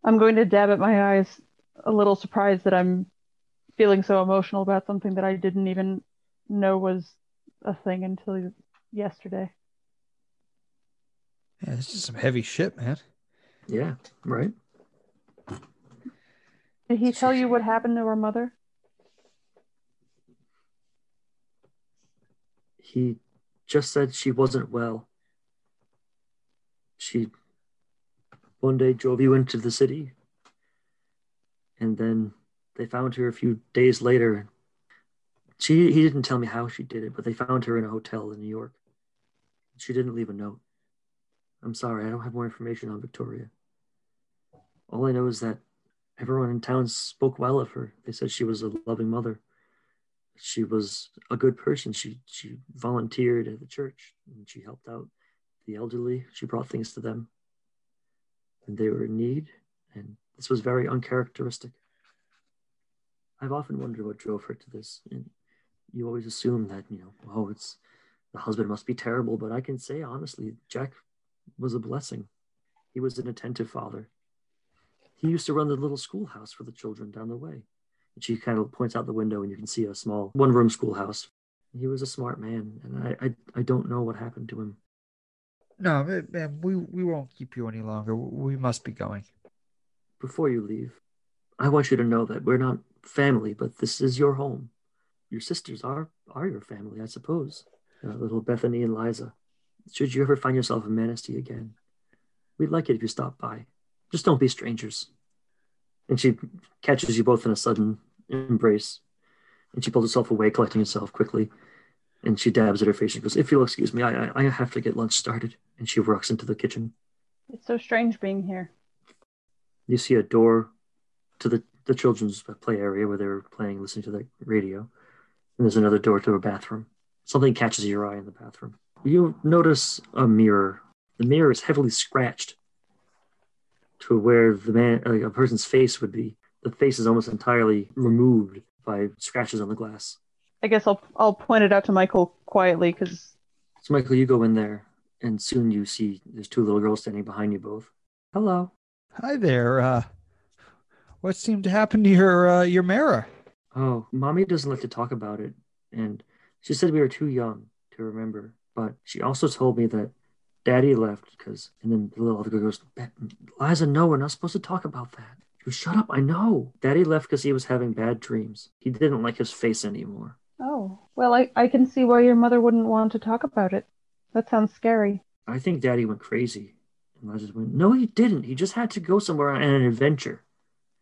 I'm going to dab at my eyes, a little surprised that I'm feeling so emotional about something that I didn't even know was a thing until yesterday. Yeah, this is some heavy shit, man. Yeah, right. Did he tell you what happened to our mother? He just said she wasn't well. She one day drove you into the city, and then they found her a few days later. She he didn't tell me how she did it, but they found her in a hotel in New York. She didn't leave a note. I'm sorry, I don't have more information on Victoria. All I know is that everyone in town spoke well of her. They said she was a loving mother she was a good person. She she volunteered at the church and she helped out the elderly. She brought things to them when they were in need, and this was very uncharacteristic. I've often wondered what drove her to this. And you always assume that you know, oh, it's the husband must be terrible, but I can say honestly, Jack was a blessing. He was an attentive father. He used to run the little schoolhouse for the children down the way. And she kind of points out the window, and you can see a small one room schoolhouse. He was a smart man, and I, I, I don't know what happened to him. No, man, we, we won't keep you any longer. We must be going. Before you leave, I want you to know that we're not family, but this is your home. Your sisters are are your family, I suppose. Uh, little Bethany and Liza. Should you ever find yourself in Manesty again, we'd like it if you stopped by. Just don't be strangers. And she catches you both in a sudden embrace. And she pulls herself away, collecting herself quickly. And she dabs at her face and goes, If you'll excuse me, I, I, I have to get lunch started. And she walks into the kitchen. It's so strange being here. You see a door to the, the children's play area where they were playing, listening to the radio. And there's another door to a bathroom. Something catches your eye in the bathroom. You notice a mirror. The mirror is heavily scratched to where the man, like a person's face would be. The face is almost entirely removed by scratches on the glass. I guess I'll I'll point it out to Michael quietly because. So Michael, you go in there, and soon you see there's two little girls standing behind you both. Hello. Hi there. Uh, what seemed to happen to your uh, your mirror? Oh, mommy doesn't like to talk about it, and she said we were too young to remember. But she also told me that daddy left because, and then the little other girl goes, Liza, no, we're not supposed to talk about that. Shut up, I know. Daddy left because he was having bad dreams. He didn't like his face anymore. Oh, well, I, I can see why your mother wouldn't want to talk about it. That sounds scary. I think daddy went crazy. And Liza went, no, he didn't. He just had to go somewhere on an adventure.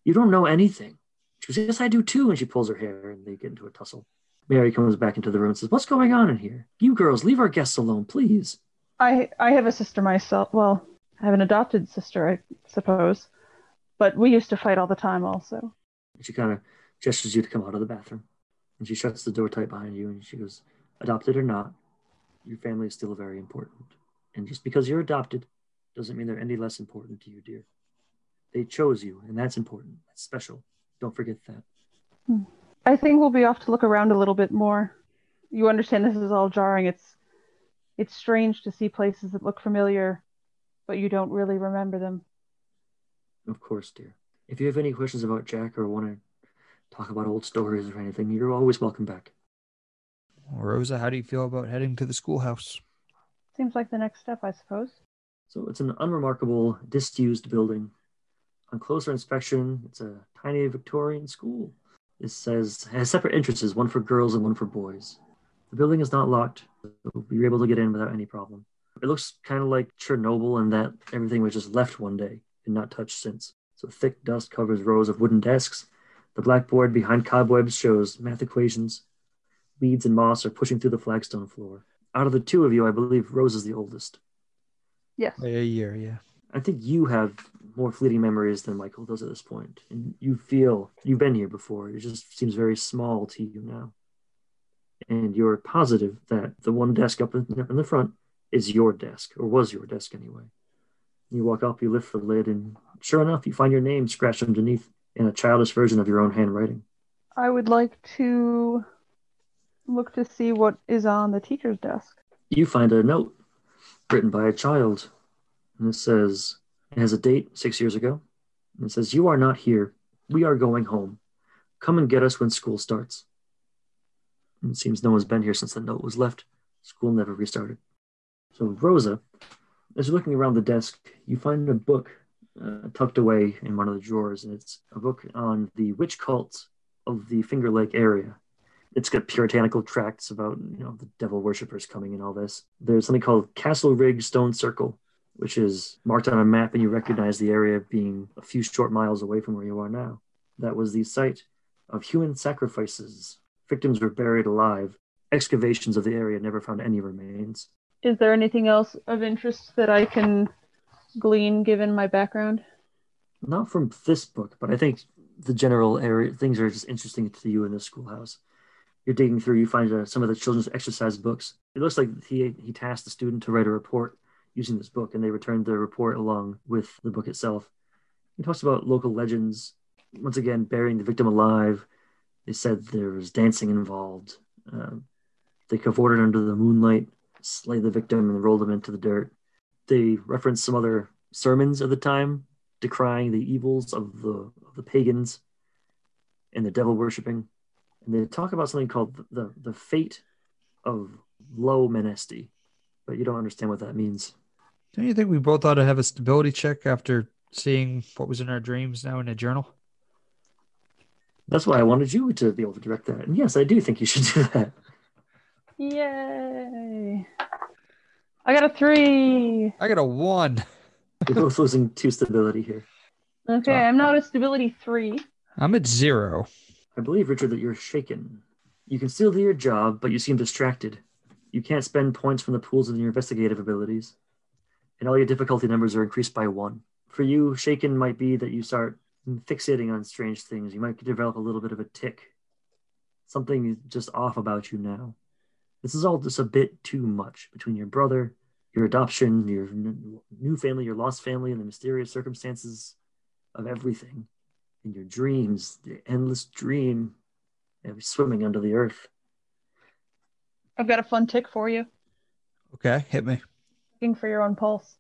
You don't know anything. She goes, yes, I do too. And she pulls her hair and they get into a tussle. Mary comes back into the room and says, What's going on in here? You girls, leave our guests alone, please. I I have a sister myself. Well, I have an adopted sister, I suppose. But we used to fight all the time also. She kind of gestures you to come out of the bathroom. And she shuts the door tight behind you and she goes, Adopted or not, your family is still very important. And just because you're adopted doesn't mean they're any less important to you, dear. They chose you, and that's important. That's special. Don't forget that. Hmm. I think we'll be off to look around a little bit more. You understand this is all jarring. It's it's strange to see places that look familiar, but you don't really remember them. Of course, dear. If you have any questions about Jack or want to talk about old stories or anything, you're always welcome back. Rosa, how do you feel about heading to the schoolhouse? Seems like the next step, I suppose. So it's an unremarkable, disused building. On closer inspection, it's a tiny Victorian school. It says has separate entrances, one for girls and one for boys. The building is not locked, so you're able to get in without any problem. It looks kind of like Chernobyl in that everything was just left one day and not touched since. So thick dust covers rows of wooden desks. The blackboard behind cobwebs shows math equations. Weeds and moss are pushing through the flagstone floor. Out of the two of you, I believe Rose is the oldest. Yes. A year, yeah. I think you have more fleeting memories than Michael does at this point. point, and you feel you've been here before. It just seems very small to you now, and you're positive that the one desk up in the front is your desk, or was your desk anyway. You walk up, you lift the lid, and sure enough, you find your name scratched underneath in a childish version of your own handwriting. I would like to look to see what is on the teacher's desk. You find a note written by a child and it says, it has a date six years ago. And it says, You are not here. We are going home. Come and get us when school starts. And it seems no one's been here since the note was left. School never restarted. So, Rosa, as you're looking around the desk, you find a book uh, tucked away in one of the drawers, and it's a book on the witch cult of the Finger Lake area. It's got puritanical tracts about you know the devil worshippers coming and all this. There's something called Castlerigg Stone Circle, which is marked on a map and you recognize the area being a few short miles away from where you are now. That was the site of human sacrifices. Victims were buried alive. Excavations of the area never found any remains. Is there anything else of interest that I can glean given my background? Not from this book, but I think the general area things are just interesting to you in the schoolhouse. You're digging through, you find uh, some of the children's exercise books. It looks like he he tasked the student to write a report using this book, and they returned the report along with the book itself. He talks about local legends, once again, burying the victim alive. They said there was dancing involved. Uh, they cavorted under the moonlight, slayed the victim, and roll them into the dirt. They reference some other sermons of the time decrying the evils of the, of the pagans and the devil worshipping. And they talk about something called the, the fate of low Manesty, but you don't understand what that means. Don't you think we both ought to have a stability check after seeing what was in our dreams now in a journal? That's why I wanted you to be able to direct that. And yes, I do think you should do that. Yay! I got a three. I got a one. (laughs) You're both losing two stability here. Okay, Ah. I'm now at a stability three. I'm at zero. I believe, Richard, that you're shaken. You can still do your job, but you seem distracted. You can't spend points from the pools of your investigative abilities. And all your difficulty numbers are increased by one. For you, shaken might be that you start fixating on strange things. You might develop a little bit of a tick. Something is just off about you now. This is all just a bit too much between your brother, your adoption, your n- new family, your lost family, and the mysterious circumstances of everything and your dreams, the endless dream of swimming under the earth. I've got a fun tick for you. Okay, hit me. Looking for your own pulse.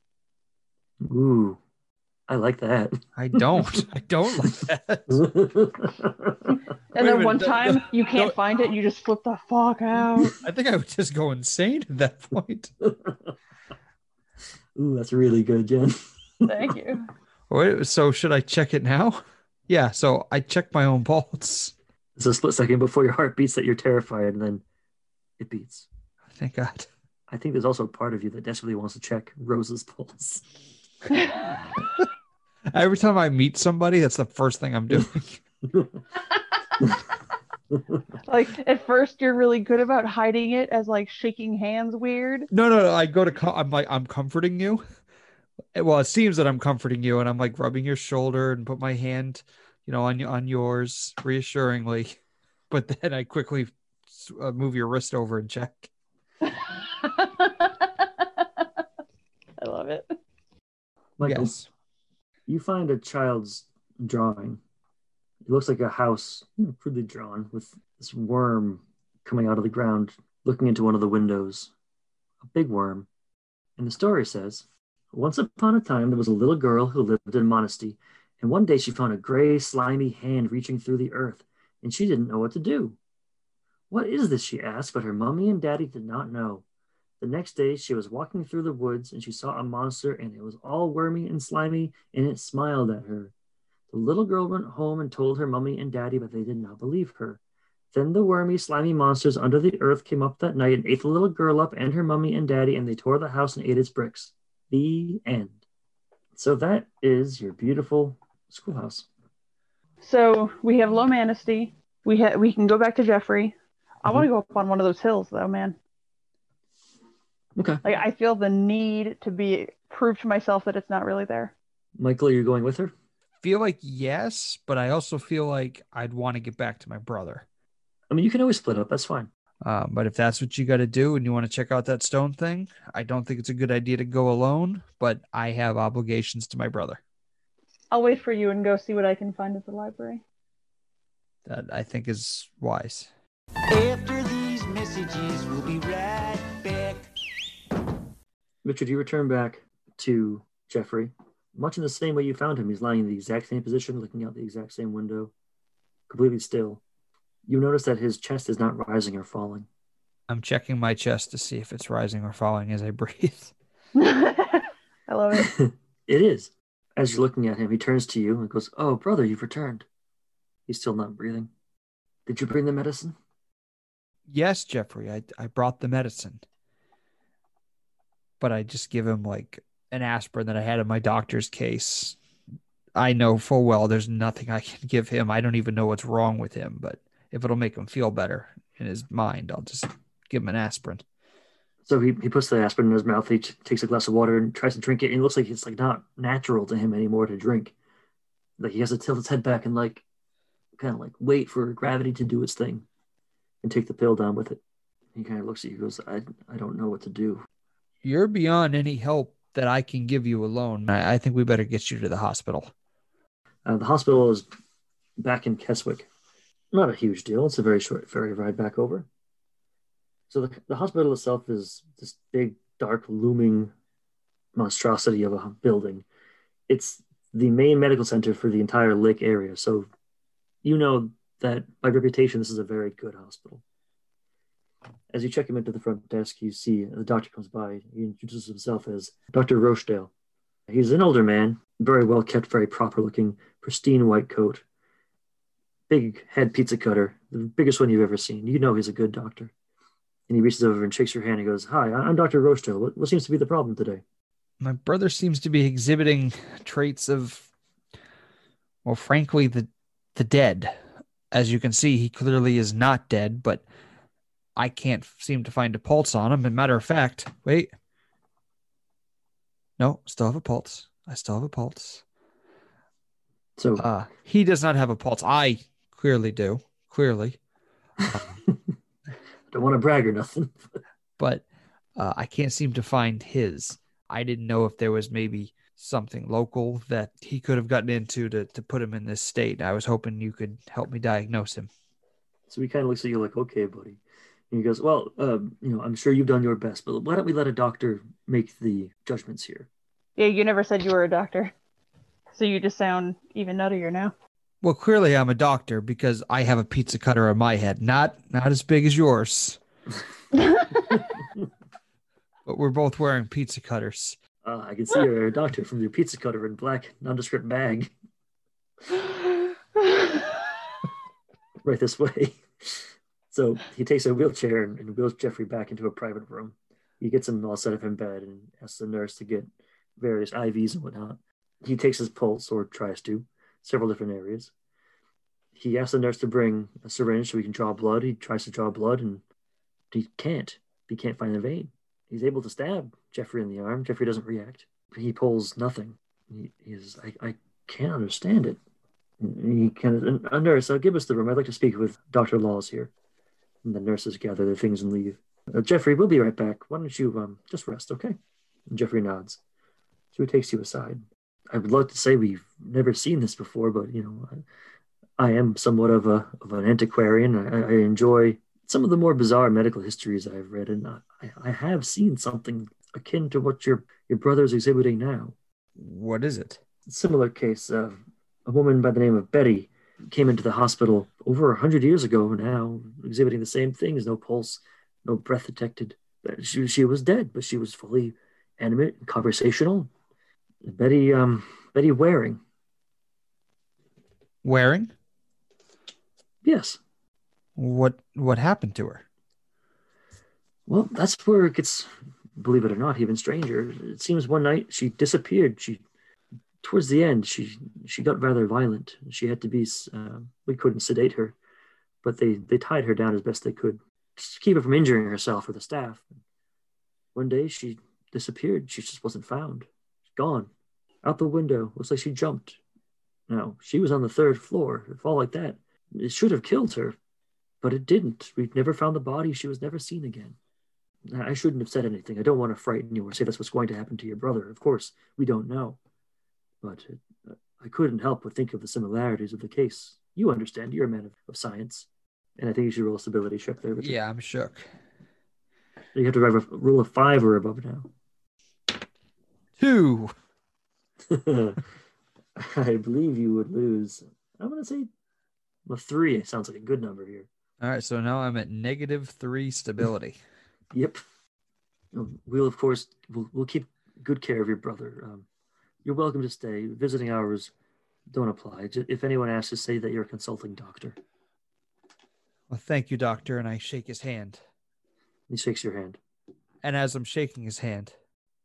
Ooh, I like that. I don't. (laughs) I don't like that. (laughs) And then one time you can't no. find it, you just flip the fuck out. (laughs) I think I would just go insane at that point. Ooh, that's really good, Jen. Thank you. Wait, so should I check it now? Yeah, so I check my own pulse. It's a split second before your heart beats that you're terrified, and then it beats. Thank God. I think there's also a part of you that desperately wants to check Rose's pulse. Every time I meet somebody, that's the first thing I'm doing. (laughs) (laughs) like at first, you're really good about hiding it as like shaking hands weird. No, no, no. I go to, com- I'm like, I'm comforting you. Well, it seems that I'm comforting you, and I'm like rubbing your shoulder and put my hand, you know, on on yours reassuringly. (laughs) But then I quickly uh, move your wrist over and check. I love it. Michael, Yes. You find a child's drawing. It looks like a house, you know, crudely drawn, with this worm coming out of the ground, looking into one of the windows. A big worm. And the story says Once upon a time, there was a little girl who lived in Modesty, and one day she found a gray, slimy hand reaching through the earth, and she didn't know what to do. What is this? she asked, but her mummy and daddy did not know. The next day, she was walking through the woods and she saw a monster, and it was all wormy and slimy, and it smiled at her. The little girl went home and told her mummy and daddy, but they did not believe her. Then the wormy, slimy monsters under the earth came up that night and ate the little girl up and her mummy and daddy, and they tore the house and ate its bricks. The end. So that is your beautiful schoolhouse. So we have low manesty. We ha- we can go back to Jeffrey. I want to mm-hmm. go up on one of those hills though, man. Okay. Like I feel the need to be prove to myself that it's not really there. Michael, are you're going with her? Feel like yes, but I also feel like I'd want to get back to my brother. I mean, you can always split up. That's fine. Um, but if that's what you got to do and you want to check out that stone thing, I don't think it's a good idea to go alone. But I have obligations to my brother I'll wait for you and go see what I can find at the library. that I think is wise. After these messages, we'll be right back. Richard, you return back to Jeffrey, much in the same way you found him. He's lying in the exact same position, looking out the exact same window, completely still. You notice that his chest is not rising or falling. I'm checking my chest to see if it's rising or falling as I breathe. (laughs) I love it. (laughs) it is. As you're looking at him, he turns to you and goes, Oh, brother, you've returned. He's still not breathing. Did you bring the medicine? Yes, Jeffrey, I, I brought the medicine. But I just give him like an aspirin that I had in my doctor's case. I know full well there's nothing I can give him. I don't even know what's wrong with him, but if it'll make him feel better in his mind, I'll just give him an aspirin. So he, he puts the aspirin in his mouth. He t- takes a glass of water and tries to drink it. And it looks like it's like not natural to him anymore to drink. Like he has to tilt his head back and like kind of like wait for gravity to do its thing and take the pill down with it. He kind of looks at you goes, I, I don't know what to do. You're beyond any help that I can give you alone. I, I think we better get you to the hospital. Uh, the hospital is back in Keswick. Not a huge deal. It's a very short ferry ride back over. So the, the hospital itself is this big, dark, looming monstrosity of a building. It's the main medical center for the entire Lick area. So you know that by reputation, this is a very good hospital. As you check him into the front desk, you see the doctor comes by. He introduces himself as Dr. Rochdale. He's an older man, very well kept, very proper looking, pristine white coat, big head pizza cutter, the biggest one you've ever seen. You know he's a good doctor. And he reaches over and shakes your hand and goes, Hi, I'm Dr. Rochdale. What, what seems to be the problem today? My brother seems to be exhibiting traits of, well, frankly, the the dead. As you can see, he clearly is not dead, but I can't seem to find a pulse on him. As a matter of fact, wait. No, still have a pulse. I still have a pulse. So Uh, he does not have a pulse. I clearly do. Clearly. (laughs) don't want to brag or nothing. (laughs) but uh, I can't seem to find his. I didn't know if there was maybe something local that he could have gotten into to, to put him in this state. I was hoping you could help me diagnose him. So he kind of looks at you like, okay, buddy. And he goes, well, um, you know, I'm sure you've done your best, but why don't we let a doctor make the judgments here? Yeah, you never said you were a doctor. So you just sound even nuttier now. Well, clearly I'm a doctor because I have a pizza cutter on my head. Not not as big as yours, (laughs) but we're both wearing pizza cutters. Uh, I can see you're a doctor from your pizza cutter and black nondescript bag. (laughs) Right this way. So he takes a wheelchair and, and wheels Jeffrey back into a private room. He gets him all set up in bed and asks the nurse to get various IVs and whatnot. He takes his pulse, or tries to, several different areas. He asks the nurse to bring a syringe so he can draw blood. He tries to draw blood and he can't. He can't find the vein. He's able to stab Jeffrey in the arm. Jeffrey doesn't react. He pulls nothing. He, he's, I, I can't understand it. He can, a nurse, uh, give us the room. I'd like to speak with Dr. Laws here. And the nurses gather their things and leave. Uh, Jeffrey, we'll be right back. Why don't you um, just rest, okay? And Jeffrey nods. So he takes you aside. I would love to say we've never seen this before, but you know, I, I am somewhat of a of an antiquarian. I, I enjoy some of the more bizarre medical histories I've read, and I, I have seen something akin to what your your brother's exhibiting now. What is it? Similar case, of a woman by the name of Betty came into the hospital over a hundred years ago now, exhibiting the same things: no pulse, no breath detected. She she was dead, but she was fully animate and conversational. Betty um Betty Waring. Wearing? Yes. What what happened to her? Well, that's where it gets, believe it or not, even stranger. It seems one night she disappeared. She, towards the end, she she got rather violent. She had to be. Uh, we couldn't sedate her, but they they tied her down as best they could to keep her from injuring herself or the staff. One day she disappeared. She just wasn't found. Gone, out the window. Looks like she jumped. Now she was on the third floor. A fall like that, it should have killed her, but it didn't. We've never found the body. She was never seen again. I shouldn't have said anything. I don't want to frighten you or say that's what's going to happen to your brother. Of course, we don't know. But it, I couldn't help but think of the similarities of the case. You understand. You're a man of, of science. And I think you should roll a stability check there. Richard. Yeah, I'm shook. You have to have a rule of five or above now. Two. (laughs) I believe you would lose. I'm going to say a three. It sounds like a good number here. All right, so now I'm at negative three stability. (laughs) Yep. We'll, of course, we'll, we'll keep good care of your brother. Um, you're welcome to stay. Visiting hours don't apply. If anyone asks, just say that you're a consulting doctor. Well, thank you, doctor. And I shake his hand. He shakes your hand. And as I'm shaking his hand,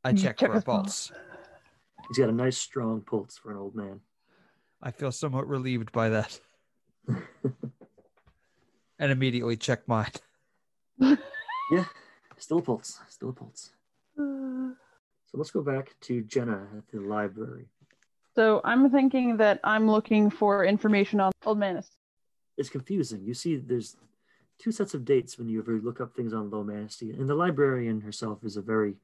I check check for a pulse. pulse. He's got a nice, strong pulse for an old man. I feel somewhat relieved by that (laughs) and immediately check mine. Yeah, still a pulse. Still a pulse. So let's go back to Jenna at the library. So I'm thinking that I'm looking for information on Old Manus. It's confusing. You see, there's two sets of dates when you ever look up things on Low Manesty, and the librarian herself is a very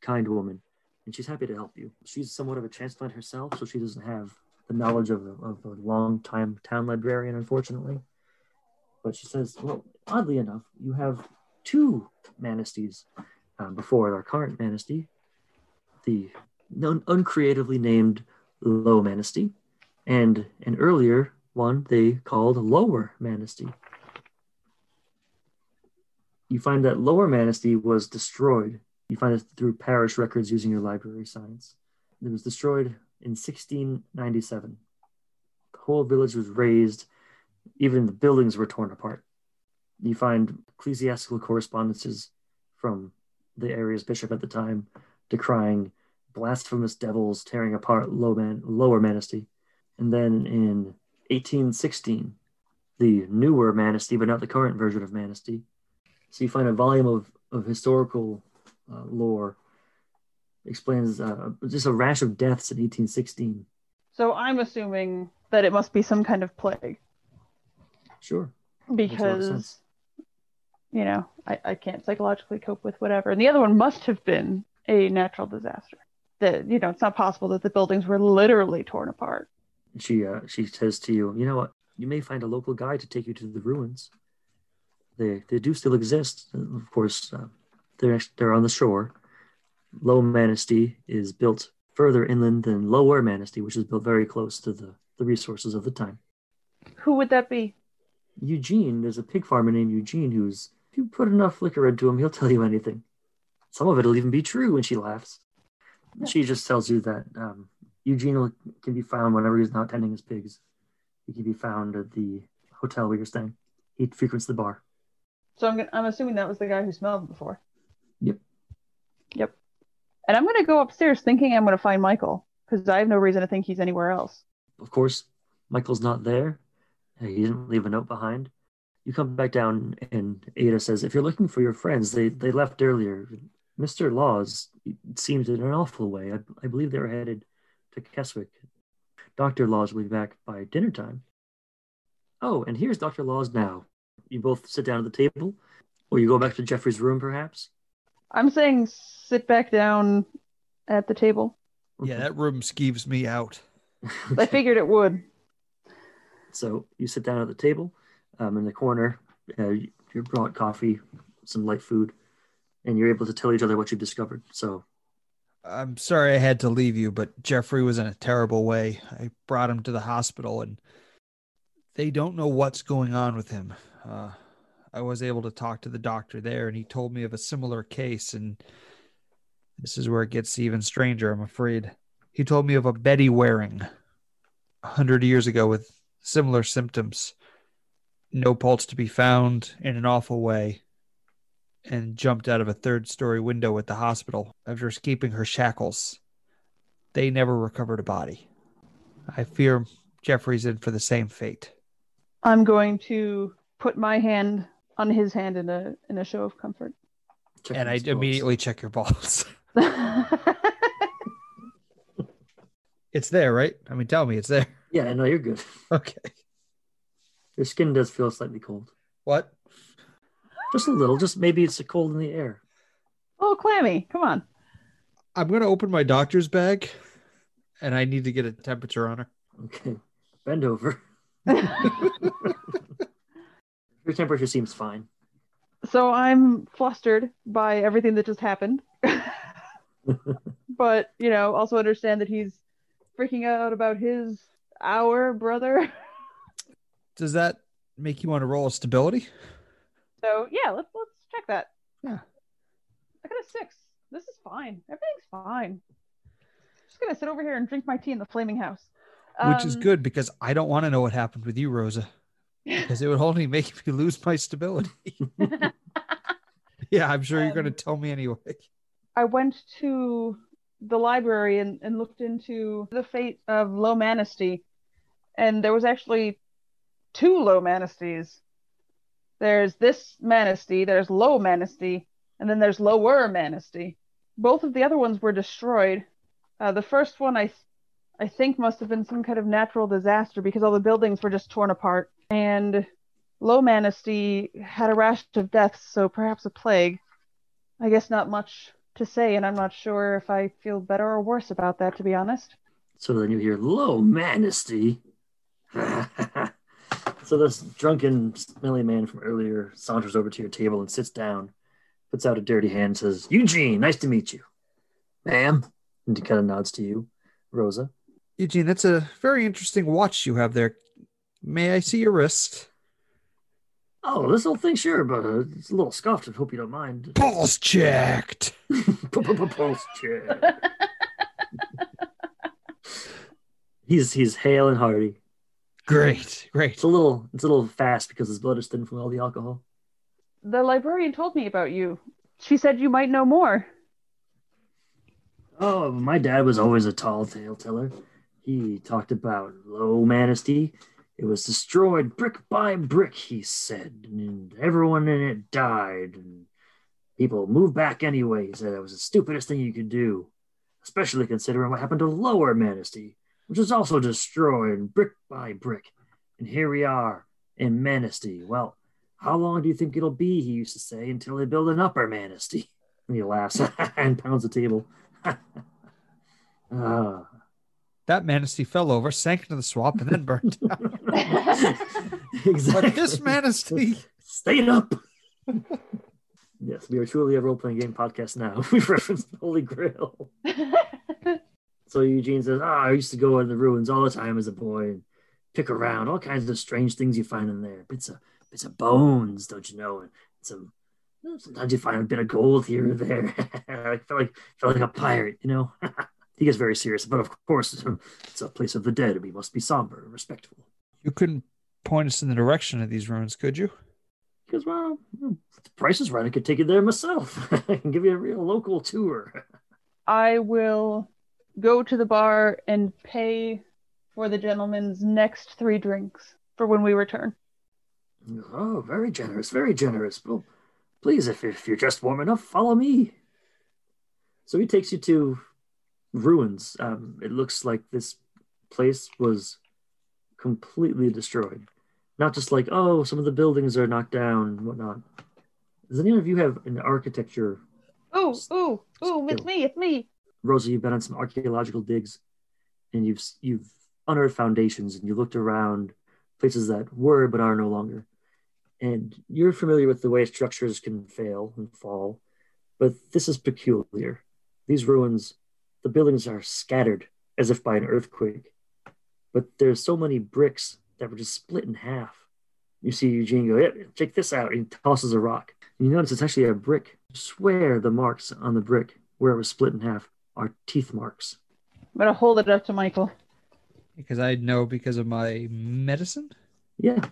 kind woman, and she's happy to help you. She's somewhat of a transplant herself, so she doesn't have the knowledge of a, of a long-time town librarian, unfortunately. But she says, well, oddly enough, you have two Manesties um, before our current Manesty. The non- uncreatively named Low Manesty, and an earlier one they called Lower Manesty. You find that Lower Manesty was destroyed. You find it through parish records using your library science. It was destroyed in 1697. The whole village was razed, even the buildings were torn apart. You find ecclesiastical correspondences from the area's bishop at the time decrying blasphemous devils tearing apart low man, lower Manesty. And then in 1816, the newer Manesty, but not the current version of Manesty. So you find a volume of, of historical uh, lore explains uh, just a rash of deaths in 1816. So I'm assuming that it must be some kind of plague Sure. Makes a lot of because, you know, I, I can't psychologically cope with whatever. And the other one must have been a natural disaster. That, you know, it's not possible that the buildings were literally torn apart. She uh, she says to you, you know what? You may find a local guide to take you to the ruins. They they do still exist. Of course, uh, they're they're on the shore. Low Manesty is built further inland than Lower Manesty, which is built very close to the, the resources of the time. Who would that be? Eugene, there's a pig farmer named Eugene who's if you put enough liquor into him, he'll tell you anything. Some of it'll even be true when she laughs. She just tells you that um, Eugene can be found whenever he's not tending his pigs. He can be found at the hotel where you're staying. He frequents the bar. So I'm, gonna, I'm assuming that was the guy who smelled before. Yep. Yep. And I'm going to go upstairs thinking I'm going to find Michael because I have no reason to think he's anywhere else. Of course, Michael's not there. He didn't leave a note behind. You come back down, and Ada says, "If you're looking for your friends, they they left earlier. Mister Laws seems in an awful way. I, I believe they were headed to Keswick. Doctor Laws will be back by dinner time. Oh, and here's Doctor Laws now. You both sit down at the table, or you go back to Jeffrey's room, perhaps. I'm saying sit back down at the table. Yeah, that room skeeves me out. (laughs) I figured it would. So you sit down at the table um, in the corner. Uh, you're brought coffee, some light food, and you're able to tell each other what you've discovered. So I'm sorry I had to leave you, but Jeffrey was in a terrible way. I brought him to the hospital and they don't know what's going on with him. Uh, I was able to talk to the doctor there and he told me of a similar case. And this is where it gets even stranger, I'm afraid. He told me of a Betty Waring a hundred years ago with similar symptoms. No pulse to be found in an awful way and jumped out of a third story window at the hospital after escaping her shackles. They never recovered a body. I fear Jeffrey's in for the same fate. I'm going to put my hand on his hand in a in a show of comfort. check and I these immediately check your balls. (laughs) (laughs) it's there, right? I mean, tell me it's there. Yeah, no, you're good. Okay. Your skin does feel slightly cold, What? Just a little. Just maybe it's a cold in the air. oh, clammy! Come on. I'm going to open my doctor's bag and I need to get a temperature on her. Okay, bend over. (laughs) (laughs) Your temperature seems fine. So I'm flustered by everything that just happened. (laughs) but, you know, also understand that he's freaking out about his our brother. Does that make you want to roll a stability? So yeah, let's let's check that. Yeah. I got a six. This is fine. Everything's fine. I'm Just gonna sit over here and drink my tea in the flaming house. Which is Um, good because I don't want to know what happened with you, Rosa, because it would only make me lose my stability. (laughs) yeah, I'm sure you're going to Um, tell me anyway. I went to the library and, and looked into the fate of Low Manesty, and there was actually two Low Manesties. There's this Manesty, there's Low Manesty, and then there's Lower Manesty. Both of the other ones were destroyed. Uh, the first one, I, th- I think, must have been some kind of natural disaster because all the buildings were just torn apart. And Low Manesty had a rash of deaths, so perhaps a plague. I guess not much to say, and I'm not sure if I feel better or worse about that, to be honest. So then you hear low majesty. (laughs) so this drunken, smelly man from earlier saunters over to your table and sits down, puts out a dirty hand, and says, Eugene, nice to meet you. Ma'am, And he kind of nods to you, Rosa. Eugene, that's a very interesting watch you have there. May I see your wrist? Oh, this old thing, sure, but uh, it's a little scuffed. I hope you don't mind. (laughs) Pulse checked. Pulse check. (laughs) he's he's hale and hearty. Great, great. It's a little it's a little fast because his blood is thin from all the alcohol. The librarian told me about you. She said you might know more. Oh, my dad was always a tall tale teller. He talked about low Manesty. It was destroyed brick by brick, he said, and everyone in it died. And people moved back anyway. He said it was the stupidest thing you could do, especially considering what happened to lower Manesty, which was also destroyed brick by brick. And here we are in Manesty. Well, how long do you think it'll be, he used to say, until they build an upper Manesty? (laughs) And he laughs and pounds the table. (laughs) Ah. That Manesty fell over, sank into the swamp, and then burned down. (laughs) exactly. But this Manesty. Stayed up. yes, we are truly a role playing game podcast now. We reference the Holy Grail. So Eugene says, Ah, I used to go in the ruins all the time as a boy and pick around all kinds of strange things you find in there. Bits of bits of bones, don't you know? And some sometimes you find a bit of gold here or there. (laughs) I felt like felt like a pirate, you know. (laughs) he gets very serious, but of course it's a place of the dead. and We must be somber and respectful. You couldn't point us in the direction of these ruins, could you? Because well, if the price is right, I could take you there myself. (laughs) I can give you a real local tour. I will go to the bar and pay for the gentleman's next three drinks for when we return. Oh, very generous, very generous. Well, please, if, if you're just warm enough, follow me. So he takes you to ruins. Um, it looks like this place was completely destroyed. Not just like, oh, some of the buildings are knocked down and whatnot. Does any of you have an architecture? Oh, oh, ooh, it's me, it's me. Rosa, you've been on some archaeological digs and you've you've unearthed foundations and you looked around places that were but are no longer. And you're familiar with the way structures can fail and fall, but this is peculiar. These ruins, the buildings are scattered as if by an earthquake, but there's so many bricks that were just split in half. You see Eugene go, yeah, check this out. And he tosses a rock. You notice it's actually a brick. Swear the marks on the brick where it was split in half are teeth marks. I'm gonna hold it up to Michael. Because I know because of my medicine. Yeah.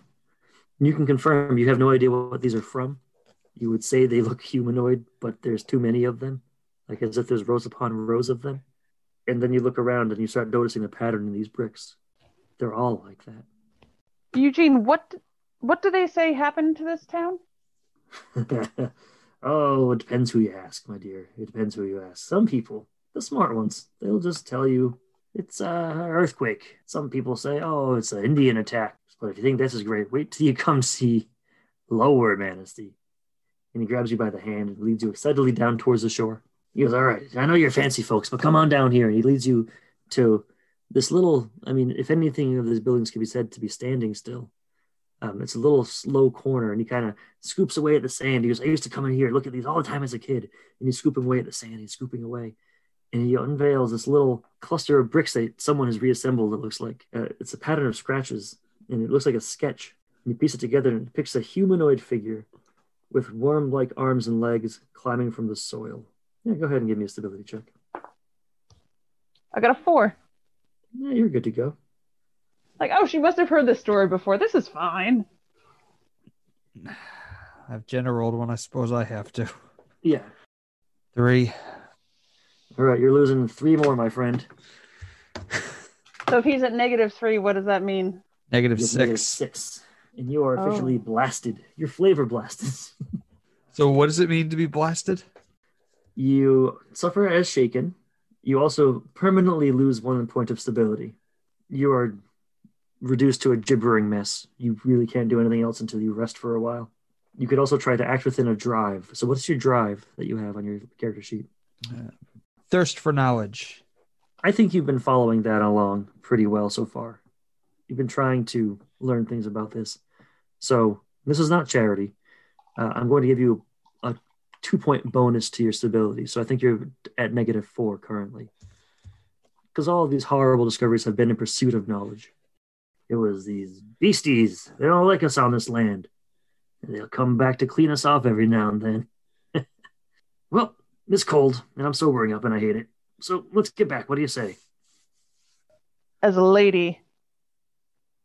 You can confirm you have no idea what these are from. You would say they look humanoid, but there's too many of them, like as if there's rows upon rows of them. And then you look around and you start noticing the pattern in these bricks. They're all like that. Eugene, what what do they say happened to this town? (laughs) oh, it depends who you ask, my dear. It depends who you ask. Some people, the smart ones, they'll just tell you it's a earthquake. Some people say, oh, it's an Indian attack. But if you think this is great, wait till you come see Lower Manesty. And he grabs you by the hand and leads you excitedly down towards the shore. He goes, all right, I know you're fancy folks, but come on down here. And he leads you to this little, I mean, if anything of these buildings can be said to be standing still, um, it's a little slow corner, and he kind of scoops away at the sand. He goes, I used to come in here, look at these all the time as a kid. And he's scooping away at the sand, he's scooping away. And he unveils this little cluster of bricks that someone has reassembled, it looks like. Uh, it's a pattern of scratches, and it looks like a sketch. And you piece it together, and it depicts a humanoid figure with worm like arms and legs climbing from the soil. Yeah, go ahead and give me a stability check. I got a four. Yeah, you're good to go. Like, oh, she must have heard this story before. This is fine. (sighs) I've generaled one. I suppose I have to. Yeah. Three. All right, you're losing three more, my friend. So if he's at negative three, what does that mean? Negative You have negative six. six. And you are officially Oh. blasted. You're flavor blasted. (laughs) So what does it mean to be blasted? you suffer as shaken. You also permanently lose one point of stability. You are reduced to a gibbering mess. You really can't do anything else until you rest for a while. You could also try to act within a drive. So, what's your drive that you have on your character sheet? Uh, Thirst for knowledge. I think you've been following that along pretty well so far. You've been trying to learn things about this. So, this is not charity. Uh, I'm going to give you a two point bonus to your stability. So, I think you're at negative four currently. because all of these horrible discoveries have been in pursuit of knowledge. It was these beasties. They don't like us on this land. And they'll come back to clean us off every now and then. (laughs) well, it's cold, and I'm sobering up, and I hate it. So let's get back. What do you say? As a lady,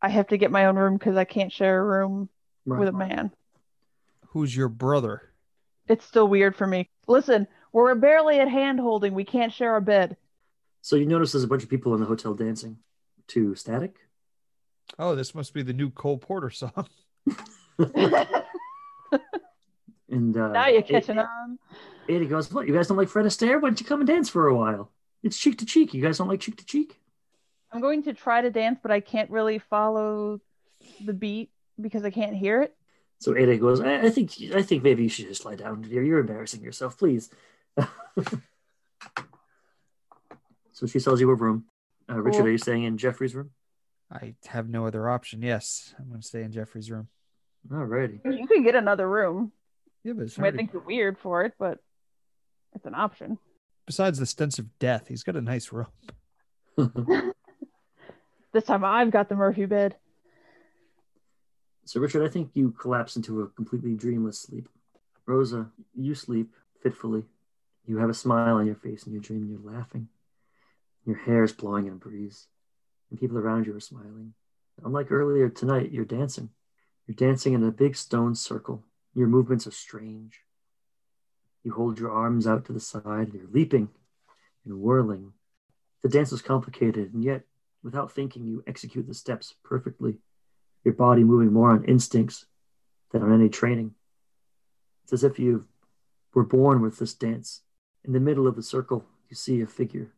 I have to get my own room because I can't share a room with a man. Who's your brother? It's still weird for me. Listen, we're barely at hand holding. We can't share a bed. So you notice there's a bunch of people in the hotel dancing to Static. Oh, this must be the new Cole Porter song. (laughs) (laughs) And uh, now you're catching it- on. Eddie goes, "What? You guys don't like Fred Astaire? Why don't you come and dance for a while? It's cheek to cheek. You guys don't like cheek to cheek? I'm going to try to dance, but I can't really follow the beat because I can't hear it. So Ada goes, I, I think I think maybe you should just lie down, dear. You're embarrassing yourself, please. (laughs) so she sells you a room. Uh, Richard, Cool. are you staying in Jeffrey's room? I have no other option. Yes, I'm going to stay in Jeffrey's room. Alrighty. You can get another room. Yeah, but it's You might already- think you're weird for it, but it's an option. besides the stench of death, he's got a nice room. (laughs) This time I've got the Murphy bed. so Richard, I think you collapse into a completely dreamless sleep. Rosa, you sleep fitfully. You have a smile on your face in your dream. You're laughing. Your hair is blowing in a breeze, and people around you are smiling. Unlike earlier tonight, you're dancing. You're dancing in a big stone circle. Your movements are strange. You hold your arms out to the side, and you're leaping and whirling. The dance is complicated, and yet, without thinking, you execute the steps perfectly, your body moving more on instincts than on any training. It's as if you were born with this dance. In the middle of the circle, you see a figure.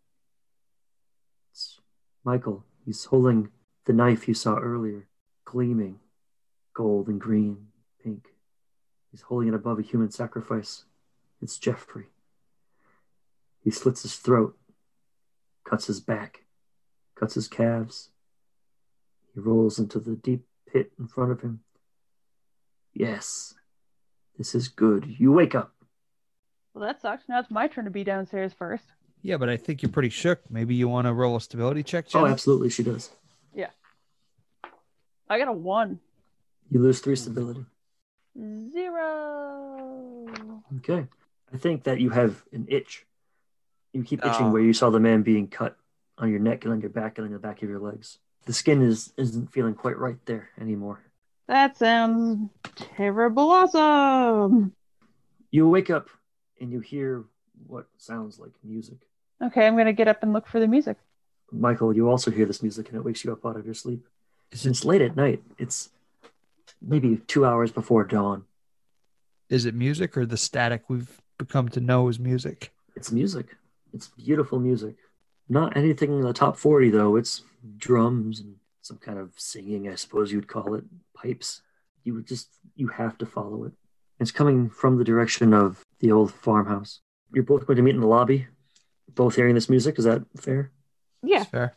It's Michael. He's holding the knife you saw earlier, gleaming gold and green, pink. He's holding it above a human sacrifice. It's Jeffrey. He slits his throat, cuts his back, cuts his calves. He rolls into the deep pit in front of him. Yes, this is good. You wake up. Well, that sucks. Now it's my turn to be downstairs first. Yeah, but I think you're pretty shook. Maybe you want to roll a stability check, Oh, absolutely, she does. Yeah, I got a one. You lose three stability. Zero. Okay. I think that you have an itch. You keep itching Oh. where you saw the man being cut on your neck and on your back and on the back of your legs. The skin is isn't feeling quite right there anymore. That sounds um, terrible awesome. You wake up and you hear what sounds like music. Okay, I'm gonna get up and look for the music. Michael, you also hear this music and it wakes you up out of your sleep. Is It's it, late at night. It's maybe two hours before dawn. is it music or the static we've become to know as music? It's music. It's beautiful music. Not anything in the top 40, though. It's drums and some kind of singing, I suppose you'd call it, pipes. You would just, you have to follow it. It's coming from the direction of the old farmhouse. You're both going to meet in the lobby, both hearing this music. Is that fair? Yeah. It's fair.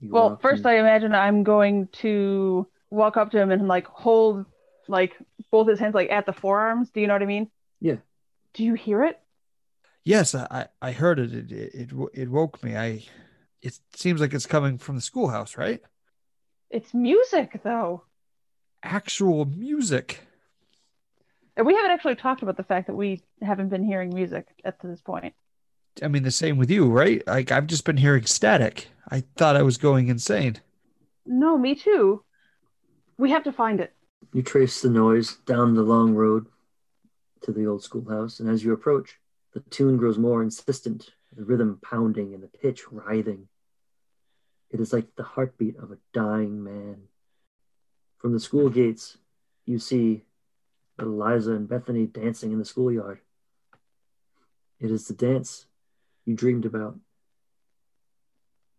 You Well, first in- I imagine I'm going to walk up to him and like hold like both his hands like at the forearms. Do you know what I mean? Yeah. Do you hear it? Yes, I, I I heard it. It, it. it it woke me. I. It seems like it's coming from the schoolhouse, right? It's music though. Actual music. And we haven't actually talked about the fact that we haven't been hearing music at this point. I mean, the same with you, right? Like I've just been hearing static. I thought I was going insane. No, me too. We have to find it. You trace the noise down the long road to the old schoolhouse, and as you approach, the tune grows more insistent, the rhythm pounding and the pitch writhing. It is like the heartbeat of a dying man. From the school gates, you see Eliza and Bethany dancing in the schoolyard. It is the dance you dreamed about.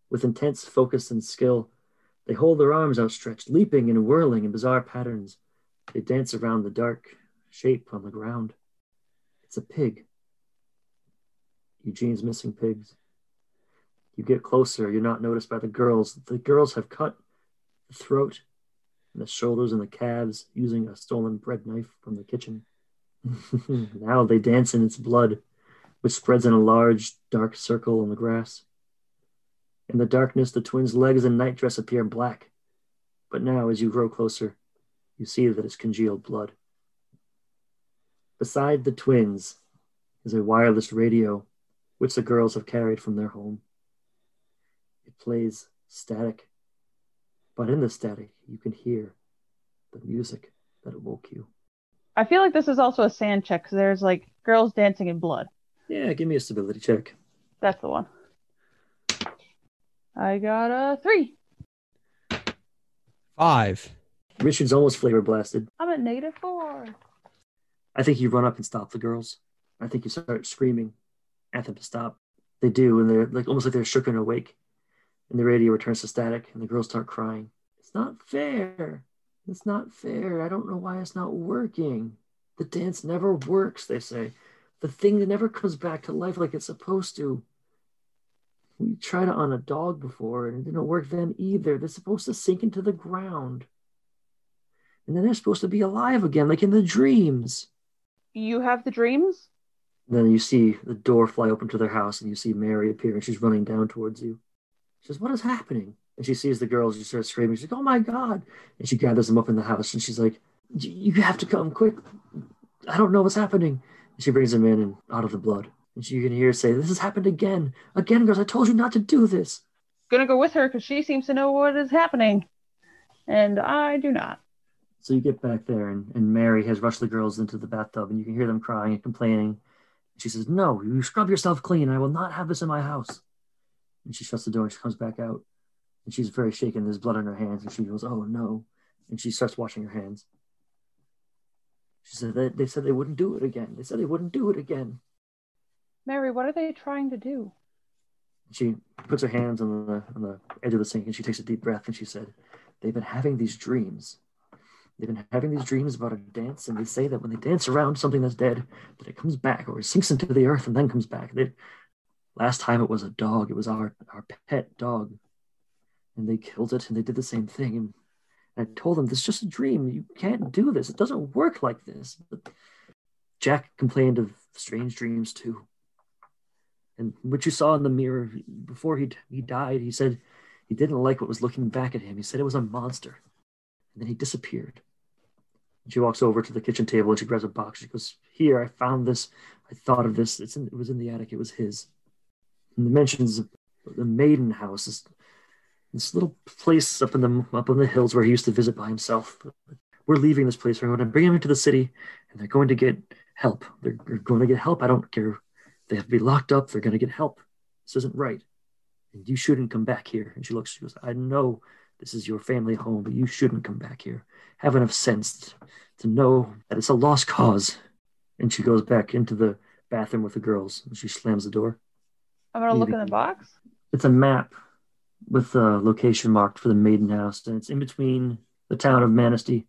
With intense focus and skill, they hold their arms outstretched, leaping and whirling in bizarre patterns. They dance around the dark shape on the ground. It's a pig. Eugene's missing pigs. You get closer, you're not noticed by the girls. The girls have cut the throat and the shoulders and the calves using a stolen bread knife from the kitchen. (laughs) now they dance in its blood, which spreads in a large, dark circle on the grass. In the darkness, the twins' legs and nightdress appear black. But now, as you grow closer, you see that it's congealed blood. Beside the twins is a wireless radio, which the girls have carried from their home. It plays static, but in the static, you can hear the music that awoke you. I feel like this is also a sand check because there's like girls dancing in blood. Yeah, give me a stability check. That's the one. I got a three. Five. Richard's almost flavor blasted. I'm at negative four. I think you run up and stop the girls. I think you start screaming at them to stop. They do, and they're like almost like they're shook and awake. And the radio returns to static, and the girls start crying. It's not fair. It's not fair. I don't know why it's not working. The dance never works, they say. The thing that never comes back to life like it's supposed to. We tried it on a dog before, and it didn't work then either. They're supposed to sink into the ground. And then they're supposed to be alive again, like in the dreams. You have the dreams? Then you see the door fly open to their house, and you see Mary appear, and she's running down towards you. She says, What is happening? And she sees the girls, she starts screaming. She's like, Oh my God. And she gathers them up in the house, and she's like, You have to come quick. I don't know what's happening. And she brings them in and out of the blood. And she, you can hear her say, This has happened again. Again, girls, I told you not to do this. Gonna go with her because she seems to know what is happening. And I do not. So you get back there, and, and Mary has rushed the girls into the bathtub, and you can hear them crying and complaining. She says, No, you scrub yourself clean. I will not have this in my house. And she shuts the door and she comes back out. And she's very shaken. There's blood on her hands. And she goes, Oh, no. And she starts washing her hands. She said, they, they said they wouldn't do it again. They said they wouldn't do it again. Mary, what are they trying to do? She puts her hands on the, on the edge of the sink and she takes a deep breath and she said, They've been having these dreams. They've been having these dreams about a dance, and they say that when they dance around something that's dead, that it comes back or it sinks into the earth and then comes back. They, last time it was a dog. It was our, our pet dog. And they killed it and they did the same thing. And I told them, this is just a dream. You can't do this. It doesn't work like this. But Jack complained of strange dreams too. And what you saw in the mirror before he, he died, he said he didn't like what was looking back at him. He said it was a monster. And then he disappeared. She walks over to the kitchen table and she grabs a box. She goes, Here, I found this. I thought of this. In, it was in the attic. It was his. And the mentions of the maiden house, this, this little place up in the up in the hills where he used to visit by himself. We're leaving this place. We're going to bring him into the city, and they're going to get help. They're, they're going to get help. I don't care. They have to be locked up. They're going to get help. This isn't right. And you shouldn't come back here. And she looks, she goes, I know this is your family home, but you shouldn't come back here. Have enough sense to know that it's a lost cause. And she goes back into the bathroom with the girls and she slams the door. I'm gonna look in the box. It's a map with the location marked for the Maiden House, and it's in between the town of Manesty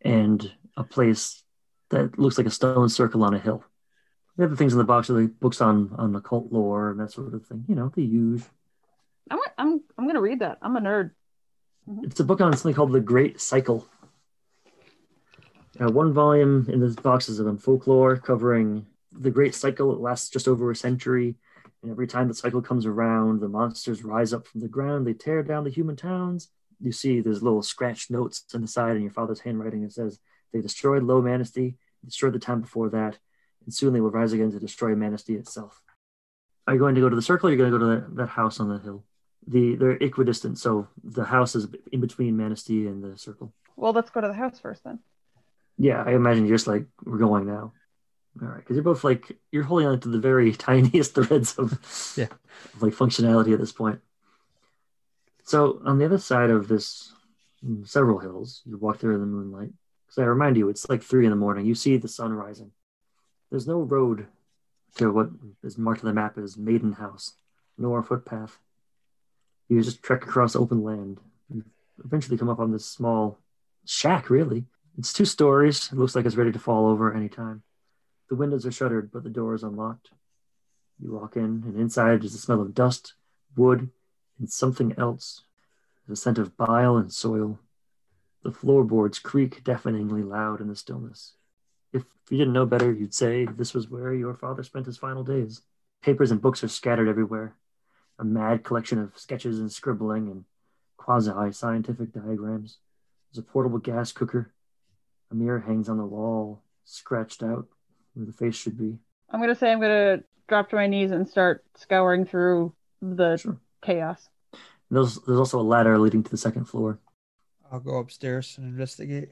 and a place that looks like a stone circle on a hill. The other things in the box are like books on on occult lore and that sort of thing. You know, the usual. I'm I'm I'm gonna read that. I'm a nerd. It's a book on something called The Great Cycle. Uh, one volume in this box is on folklore covering the Great Cycle. It lasts just over a century. And every time the cycle comes around, the monsters rise up from the ground. They tear down the human towns. You see there's little scratched notes on the side in your father's handwriting. that says, They destroyed Low Manesty, destroyed the town before that, and soon they will rise again to destroy Manesty itself. Are you going to go to the circle or are you going to go to that house on the hill? The They're equidistant, so the house is in between Manesty and the circle. Well, let's go to the house first then. Yeah, I imagine you're just like, we're going now. All right, because you're both like, you're holding on to the very (laughs) tiniest threads of, Yeah. of like functionality at this point. So on the other side of this, mm, several hills, you walk through in the moonlight. Because I remind you, it's like three in the morning. You see the sun rising. There's no road to what is marked on the map as Maiden House, nor footpath. You just trek across open land. You eventually come up on this small shack, really. It's two stories. It looks like it's ready to fall over any time. The windows are shuttered, but the door is unlocked. You walk in, and inside is the smell of dust, wood, and something else. The scent of bile and soil. The floorboards creak deafeningly loud in the stillness. If you didn't know better, you'd say this was where your father spent his final days. Papers and books are scattered everywhere. A mad collection of sketches and scribbling and quasi scientific diagrams. There's a portable gas cooker. A mirror hangs on the wall, scratched out where the face should be. I'm gonna say I'm gonna drop to my knees and start scouring through the Sure. chaos. There's, there's also a ladder leading to the second floor. I'll go upstairs and investigate.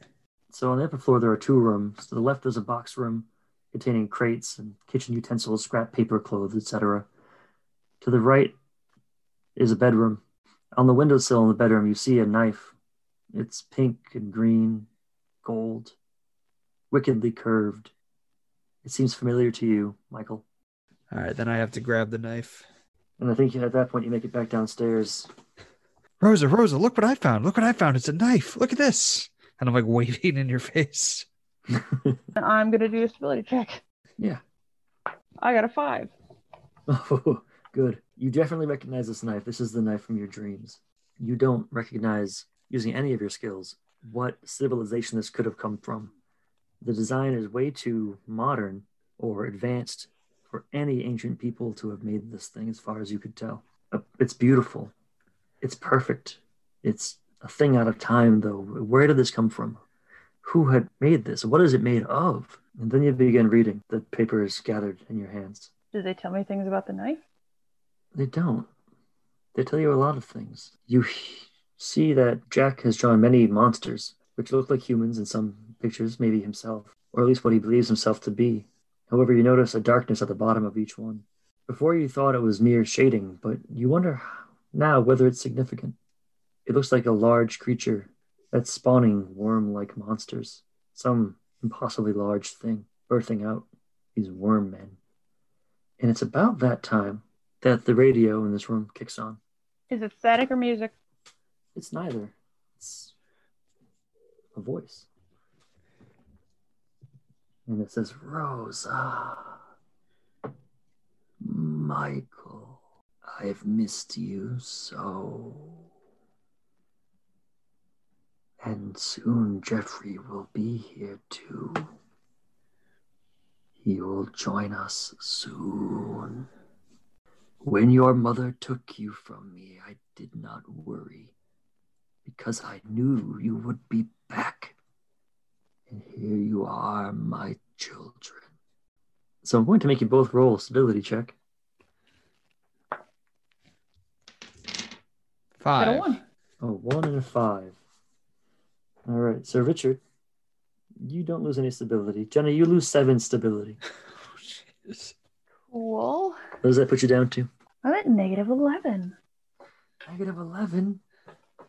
So on the upper floor, there are two rooms. To the left, there's a box room containing crates and kitchen utensils, scrap paper, clothes, etc. To the right is a bedroom. On the windowsill in the bedroom, you see a knife. It's pink and green, gold, wickedly curved. It seems familiar to you, Michael. All right, then I have to grab the knife. And I think at that point, you make it back downstairs. Rosa, Rosa, look what I found. Look what I found. It's a knife. Look at this. And I'm like (laughs) waving in your face. I'm gonna do a stability check. Yeah. I got a five. (laughs) Oh, good. You definitely recognize this knife. This is the knife from your dreams. You don't recognize, using any of your skills, what civilization this could have come from. The design is way too modern or advanced for any ancient people to have made this thing, as far as you could tell. Uh, It's beautiful. It's perfect. It's a thing out of time, though. Where did this come from? Who had made this? What is it made of? And then you begin reading. The paper is gathered in your hands. Did they tell me things about the knife? They don't. They tell you a lot of things. You see that Jack has drawn many monsters, which look like humans in some pictures, maybe himself, or at least what he believes himself to be. However, you notice a darkness at the bottom of each one. Before you thought it was mere shading, but you wonder now whether it's significant. It looks like a large creature that's spawning worm like monsters, some impossibly large thing birthing out these worm men. And it's about that time that the radio in this room kicks on. Is it static or music? It's neither. It's a voice. And it says, Rosa, Michael, I've missed you so. And soon Jeffrey will be here too. He will join us soon. When your mother took you from me, I did not worry because I knew you would be back. And here you are, my children. So I'm going to make you both roll a stability check. Got a Five. one. A one and a five. All right, so Richard, you don't lose any stability. Jenna, you lose seven stability. (laughs) Oh, jeez. Cool. What does that put you down to? I'm at negative 11. Negative 11.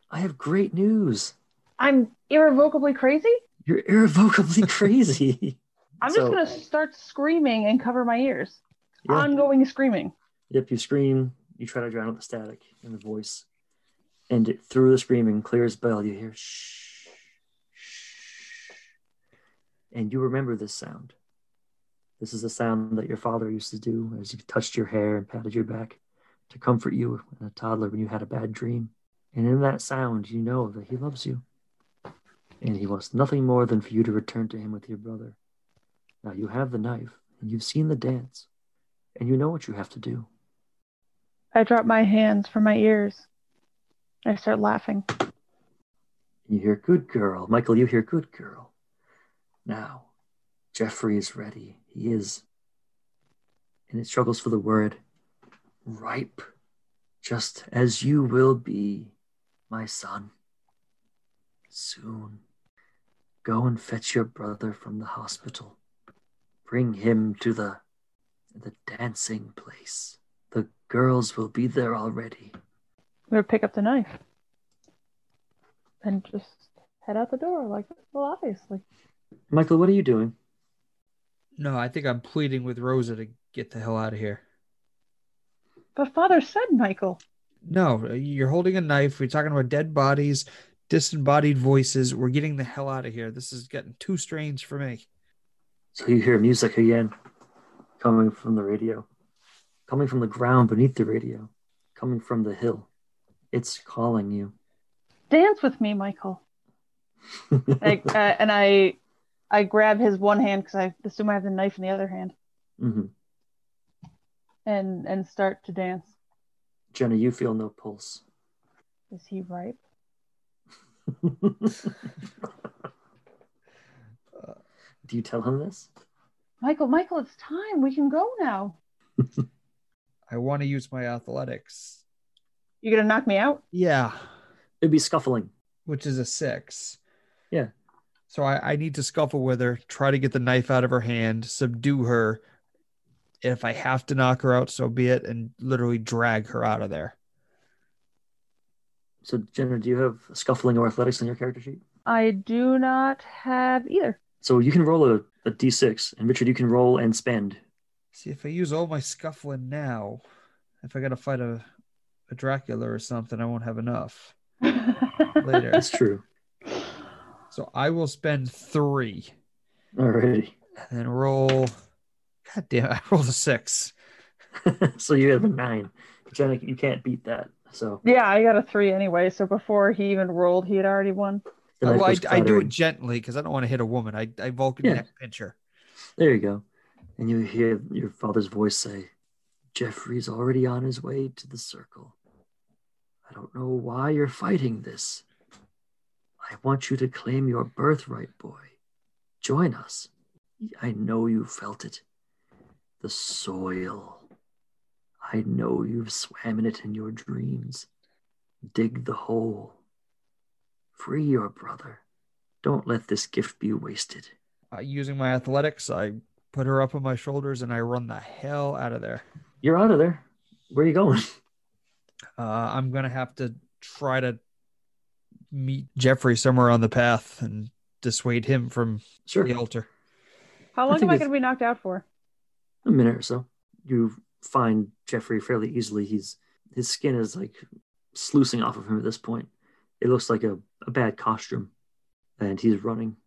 I have great news. I'm irrevocably crazy? You're irrevocably (laughs) crazy. I'm So- just going to start screaming and cover my ears. Yeah. Ongoing screaming. Yep, you scream, you try to drown out the static in the voice. And it, through the screaming, clear as bell, you hear shh, shh. And you remember this sound. This is the sound that your father used to do as he touched your hair and patted your back to comfort you as a toddler when you had a bad dream. And in that sound, you know that he loves you. And he wants nothing more than for you to return to him with your brother. Now you have the knife, and you've seen the dance, and you know what you have to do. I drop my hands from my ears. I start laughing. You hear good girl. Michael, you hear good girl. Now, Jeffrey is ready. He is. And it struggles for the word ripe, just as you will be, my son. Soon. Go and fetch your brother from the hospital. Bring him to the the dancing place. The girls will be there already. To pick up the knife. And just head out the door, like, well, obviously. Michael, what are you doing? No, I think I'm pleading with Rosa to get the hell out of here. But father said, Michael. No, you're holding a knife. We're talking about dead bodies, disembodied voices. We're getting the hell out of here. This is getting too strange for me. So you hear music again coming from the radio, coming from the ground beneath the radio, coming from the hill. It's calling you. Dance with me, Michael. (laughs) I, uh, and I, I grab his one hand because I assume I have the knife in the other hand, hmm and and start to dance. Jenna, you feel no pulse. Is he ripe? (laughs) Do you tell him this? Michael, Michael, it's time. We can go now. (laughs) I want to use my athletics. You're gonna knock me out? Yeah, It'd be scuffling. which is a six. Yeah. So I, I need to scuffle with her, try to get the knife out of her hand, subdue her. If I have to knock her out, so be it, and literally drag her out of there. So, Jenna, do you have scuffling or athletics on your character sheet? I do not have either. So you can roll a, a d6, and Richard, you can roll and spend. See if I use all my scuffling now, if I gotta fight a, a Dracula or something, I won't have enough (laughs) later. That's true. So I will spend three Alrighty. and then roll. God damn, (laughs) I rolled a six. (laughs) so you have a nine. Jenna, you can't beat that. So yeah, I got a three anyway. So before he even rolled, he had already won. Uh, well, I, I do it gently because I don't want to hit a woman. I, I Vulcan Yeah. neck pinch her. There you go. And you hear your father's voice say, Jeffrey's already on his way to the circle. I don't know why you're fighting this. I want you to claim your birthright, boy. Join us. I know you felt it. The soil. I know you've swam in it in your dreams. Dig the hole. Free your brother. Don't let this gift be wasted. Uh, using my athletics, I put her up on my shoulders and I run the hell out of there. You're out of there. Where are you going? Uh, I'm gonna have to try to meet Jeffrey somewhere on the path and dissuade him from Sure. the altar. How long think am I gonna be knocked out for? a minute or so. You find Jeffrey fairly easily. He's his skin is like sluicing off of him at this point. It looks like a, a bad costume. And he's running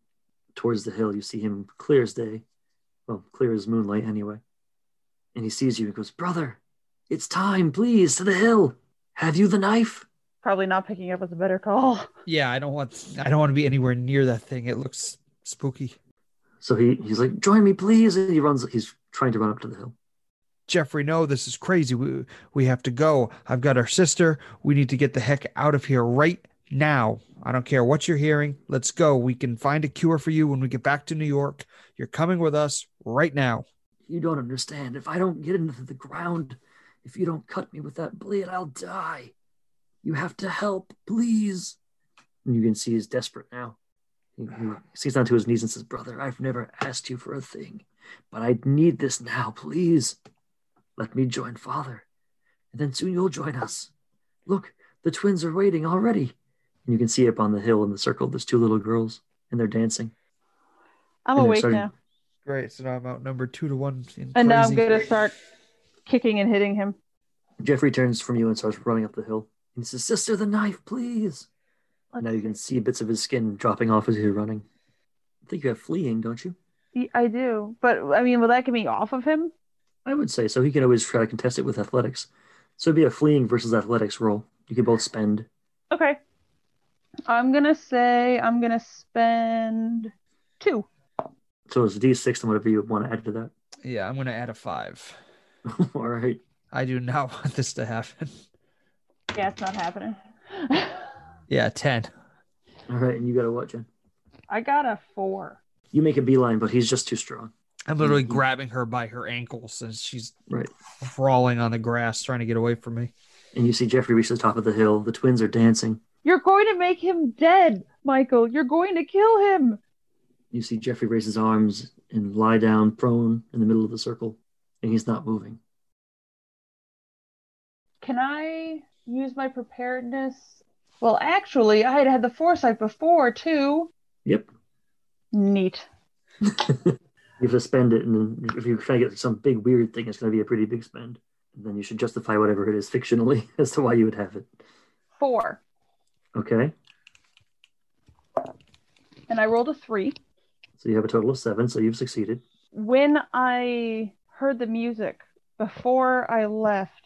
towards the hill. You see him clear as day. Well, clear as moonlight anyway. And he sees you and goes, Brother, it's time, please, to the hill. Have you the knife? Probably not picking up is a better call. Yeah, I don't want I don't want to be anywhere near that thing. It looks spooky. So he, he's like, Join me, please. And he runs, he's trying to run up to the hill. Jeffrey, no, this is crazy. We we have to go. I've got our sister. We need to get the heck out of here right now. I don't care what you're hearing. Let's go. We can find a cure for you when we get back to New York. You're coming with us right now. You don't understand. If I don't get into the ground, if you don't cut me with that blade, I'll die. You have to help, please. And you can see he's desperate now. He, he sinks down to his knees and says, Brother, I've never asked you for a thing, but I need this now, please. Let me join Father, and then soon you'll join us. Look, the twins are waiting already. And you can see up on the hill in the circle, there's two little girls, and they're dancing. I'm And awake starting- now, Great. So now I'm outnumbered two to one. in and now I'm gonna start kicking and hitting him. Jeffrey turns from you and starts running up the hill. He says, Sister, the knife, please. Let's now you can see bits of his skin dropping off as you're running. I think you have fleeing, don't you? see. I do, but I mean, will that get me off of him? I would say so. He can always try to contest it with athletics. So it'd be a fleeing versus athletics roll. You can both spend. Okay. I'm gonna say I'm gonna spend two. So it's a d6 and whatever you want to add to that. Yeah, I'm gonna add a five. (laughs) All right. I do not (laughs) want this to happen. Yeah, it's not happening. Yeah, ten. All right. And you got to watch it. I got a four. You make a beeline, but he's just too strong. I'm literally Mhm. grabbing her by her ankles and she's Right. crawling on the grass trying to get away from me. And you see Jeffrey reach the top of the hill. The twins are dancing. You're going to make him dead, Michael. You're going to kill him. You see Jeffrey raise his arms and lie down prone in the middle of the circle. And he's not moving. Can I use my preparedness? Well, actually, I had had the foresight before too. Yep. Neat. (laughs) You have to spend it, and if you're trying to get some big weird thing, it's going to be a pretty big spend. And then you should justify whatever it is fictionally (laughs) as to why you would have it. Four. Okay, And I rolled a three. so you have a total of seven, so you've succeeded. When I heard the music before I left,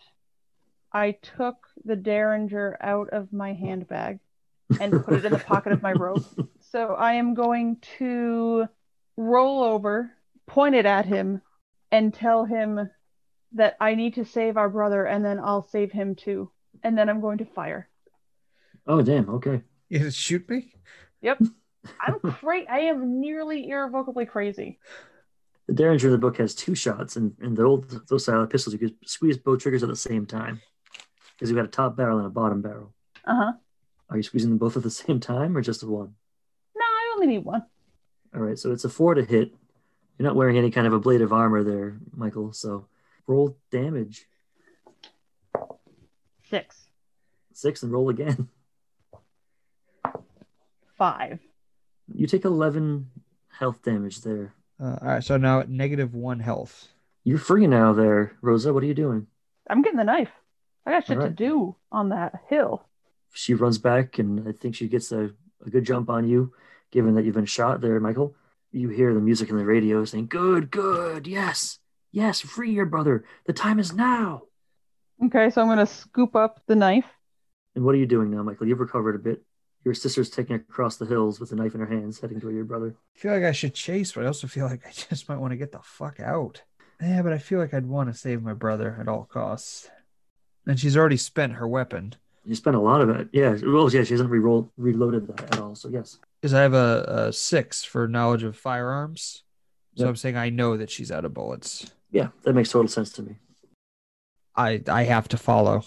I took the Derringer out of my handbag and put it in the pocket of my robe. (laughs) So I am going to roll over, point it at him, and tell him that I need to save our brother and then I'll save him too. And then I'm going to fire. Oh, damn. Okay. You just shoot me? Yep. (laughs) I'm cra- I am nearly irrevocably crazy. The Derringer in the book has two shots, and, and the old those style pistols, you could squeeze both triggers at the same time because you've got a top barrel and a bottom barrel. Uh huh. Are you squeezing them both at the (laughs) same time or just one? No, I only need one. All right, so it's a four to hit. You're not wearing any kind of ablative armor there, Michael. So roll damage Six. six and roll again. (laughs) Five. You take 11 health damage there. Uh, all right, so now at negative one health. You're free now there, Rosa. What are you doing? I'm getting the knife. I got shit to do on that hill. She runs back, and I think she gets a, a good jump on you, given that you've been shot there, Michael. You hear the music in the radio saying, Good, good, yes, yes, free your brother. The time is now. Okay, so I'm gonna scoop up the knife. And what are you doing now, Michael? You've recovered a bit. Your sister's taking across the hills with a knife in her hands, heading toward your brother. I feel like I should chase, but I also feel like (laughs) I just might want to get the fuck out. Yeah, but I feel like I'd want to save my brother at all costs. And she's already spent her weapon. You spent a lot of it. Yeah. Well, yeah, she hasn't re-roll, reloaded that at all. So, yes. Because I have a, a six for knowledge of firearms. So Yep. I'm saying I know that she's out of bullets. Yeah, that makes total sense to me. I I have to follow.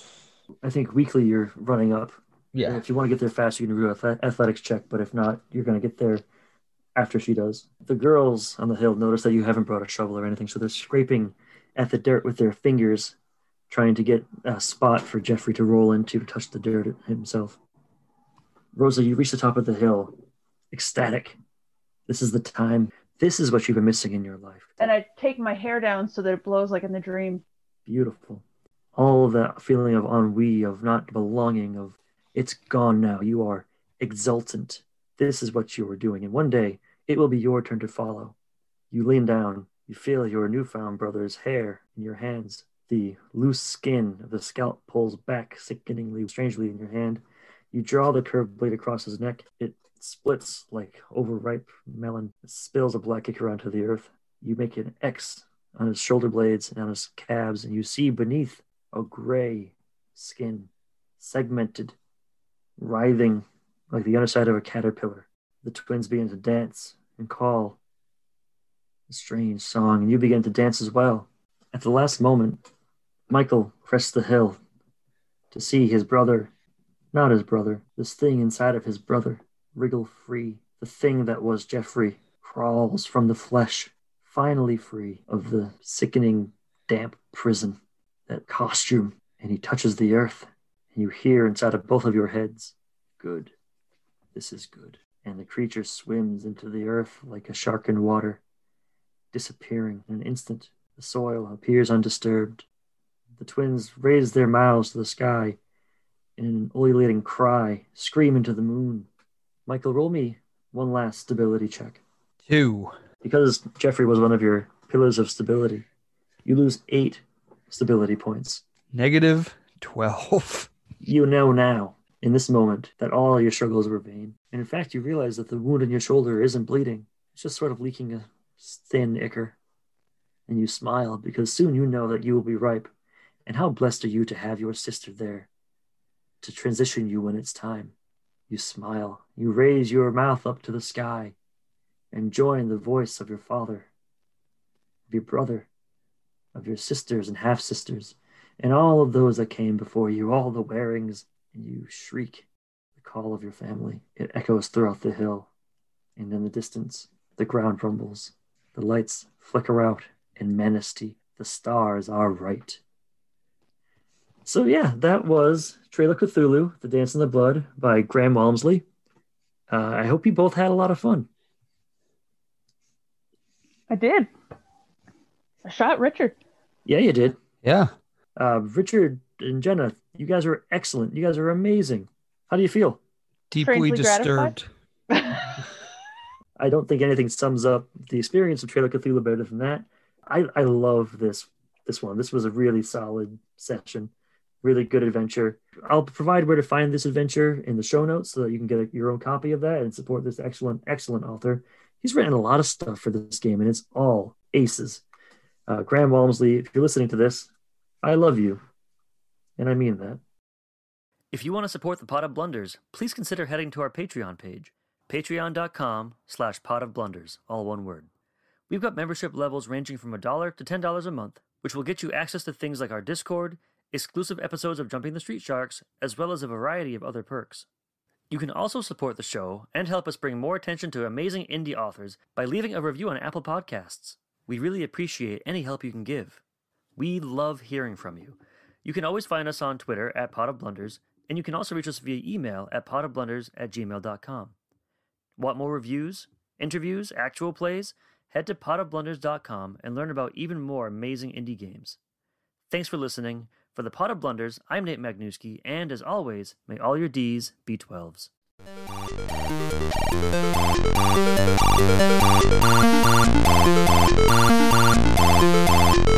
I think weekly you're running up. Yeah. If you want to get there fast, you can do an athletics check, but if not, you're going to get there after she does. The girls on the hill notice that you haven't brought a shovel or anything, so they're scraping at the dirt with their fingers, trying to get a spot for Jeffrey to roll into to touch the dirt himself. Rosa, you reach the top of the hill, ecstatic. This is the time. This is what you've been missing in your life. And I take my hair down so that it blows like in the dream. Beautiful. All of that feeling of ennui, of not belonging, of it's gone now. You are exultant. This is what you were doing. And one day it will be your turn to follow. You lean down. You feel your newfound brother's hair in your hands. The loose skin of the scalp pulls back sickeningly, strangely in your hand. You draw the curved blade across his neck. It splits like overripe melon. It spills a black ichor onto the earth. You make an X on his shoulder blades and on his calves, and you see beneath a gray skin, segmented, writhing like the underside of a caterpillar. The twins begin to dance and call a strange song, and you begin to dance as well. At the last moment, Michael crests the hill to see his brother, not his brother, this thing inside of his brother, wriggle free. The thing that was Jeffrey crawls from the flesh, finally free of the sickening, damp prison, that costume, and he touches the earth, and you hear inside of both of your heads, Good. This is good. And the creature swims into the earth like a shark in water, disappearing in an instant. The soil appears undisturbed. The twins raise their mouths to the sky in an ululating cry, scream into the moon. Michael, roll me one last stability check. Two. Because Jeffrey was one of your pillars of stability, you lose eight stability points. Negative twelve. (laughs) You know now, in this moment, that all your struggles were vain. And in fact, you realize that the wound in your shoulder isn't bleeding, it's just sort of leaking a thin ichor. And you smile because soon you know that you will be ripe. And how blessed are you to have your sister there to transition you when it's time. You smile, you raise your mouth up to the sky and join the voice of your father, of your brother, of your sisters and half sisters, and all of those that came before you, all the wearings, and you shriek the call of your family. It echoes throughout the hill, and in the distance, the ground rumbles, the lights flicker out in Manesty. The stars are right. So yeah, that was Trail of Cthulhu, The Dance in the Blood by Graham Walmsley. Uh, I hope you both had a lot of fun. I did. I shot Richard. Yeah, you did. Yeah. Uh, Richard and Jenna, you guys are excellent. You guys are amazing. How do you feel? Deeply Strangely disturbed. (laughs) I don't think anything sums up the experience of Trail of Cthulhu better than that. I, I love this this one. This was a really solid session, really good adventure. I'll provide where to find this adventure in the show notes so that you can get a, your own copy of that and support this excellent, excellent author. He's written a lot of stuff for this game, and it's all aces. Uh, Graham Walmsley, if you're listening to this, I love you. And I mean that. If you want to support the Pod of Blunders, please consider heading to our Patreon page, patreon.com slash pod of blunders, all one word. We've got membership levels ranging from a dollar to $10 a month, which will get you access to things like our Discord, exclusive episodes of Jumping the Street Sharks, as well as a variety of other perks. You can also support the show and help us bring more attention to amazing indie authors by leaving a review on Apple Podcasts. We really appreciate any help you can give. We love hearing from you. You can always find us on Twitter at Pod of Blunders, and you can also reach us via email at podofblunders at gmail.com. Want more reviews, interviews, actual plays? Head to podofblunders.com and learn about even more amazing indie games. Thanks for listening. For the Pod of Blunders, I'm Nate Magnuski, and as always, may all your D's be 12s. Thank you.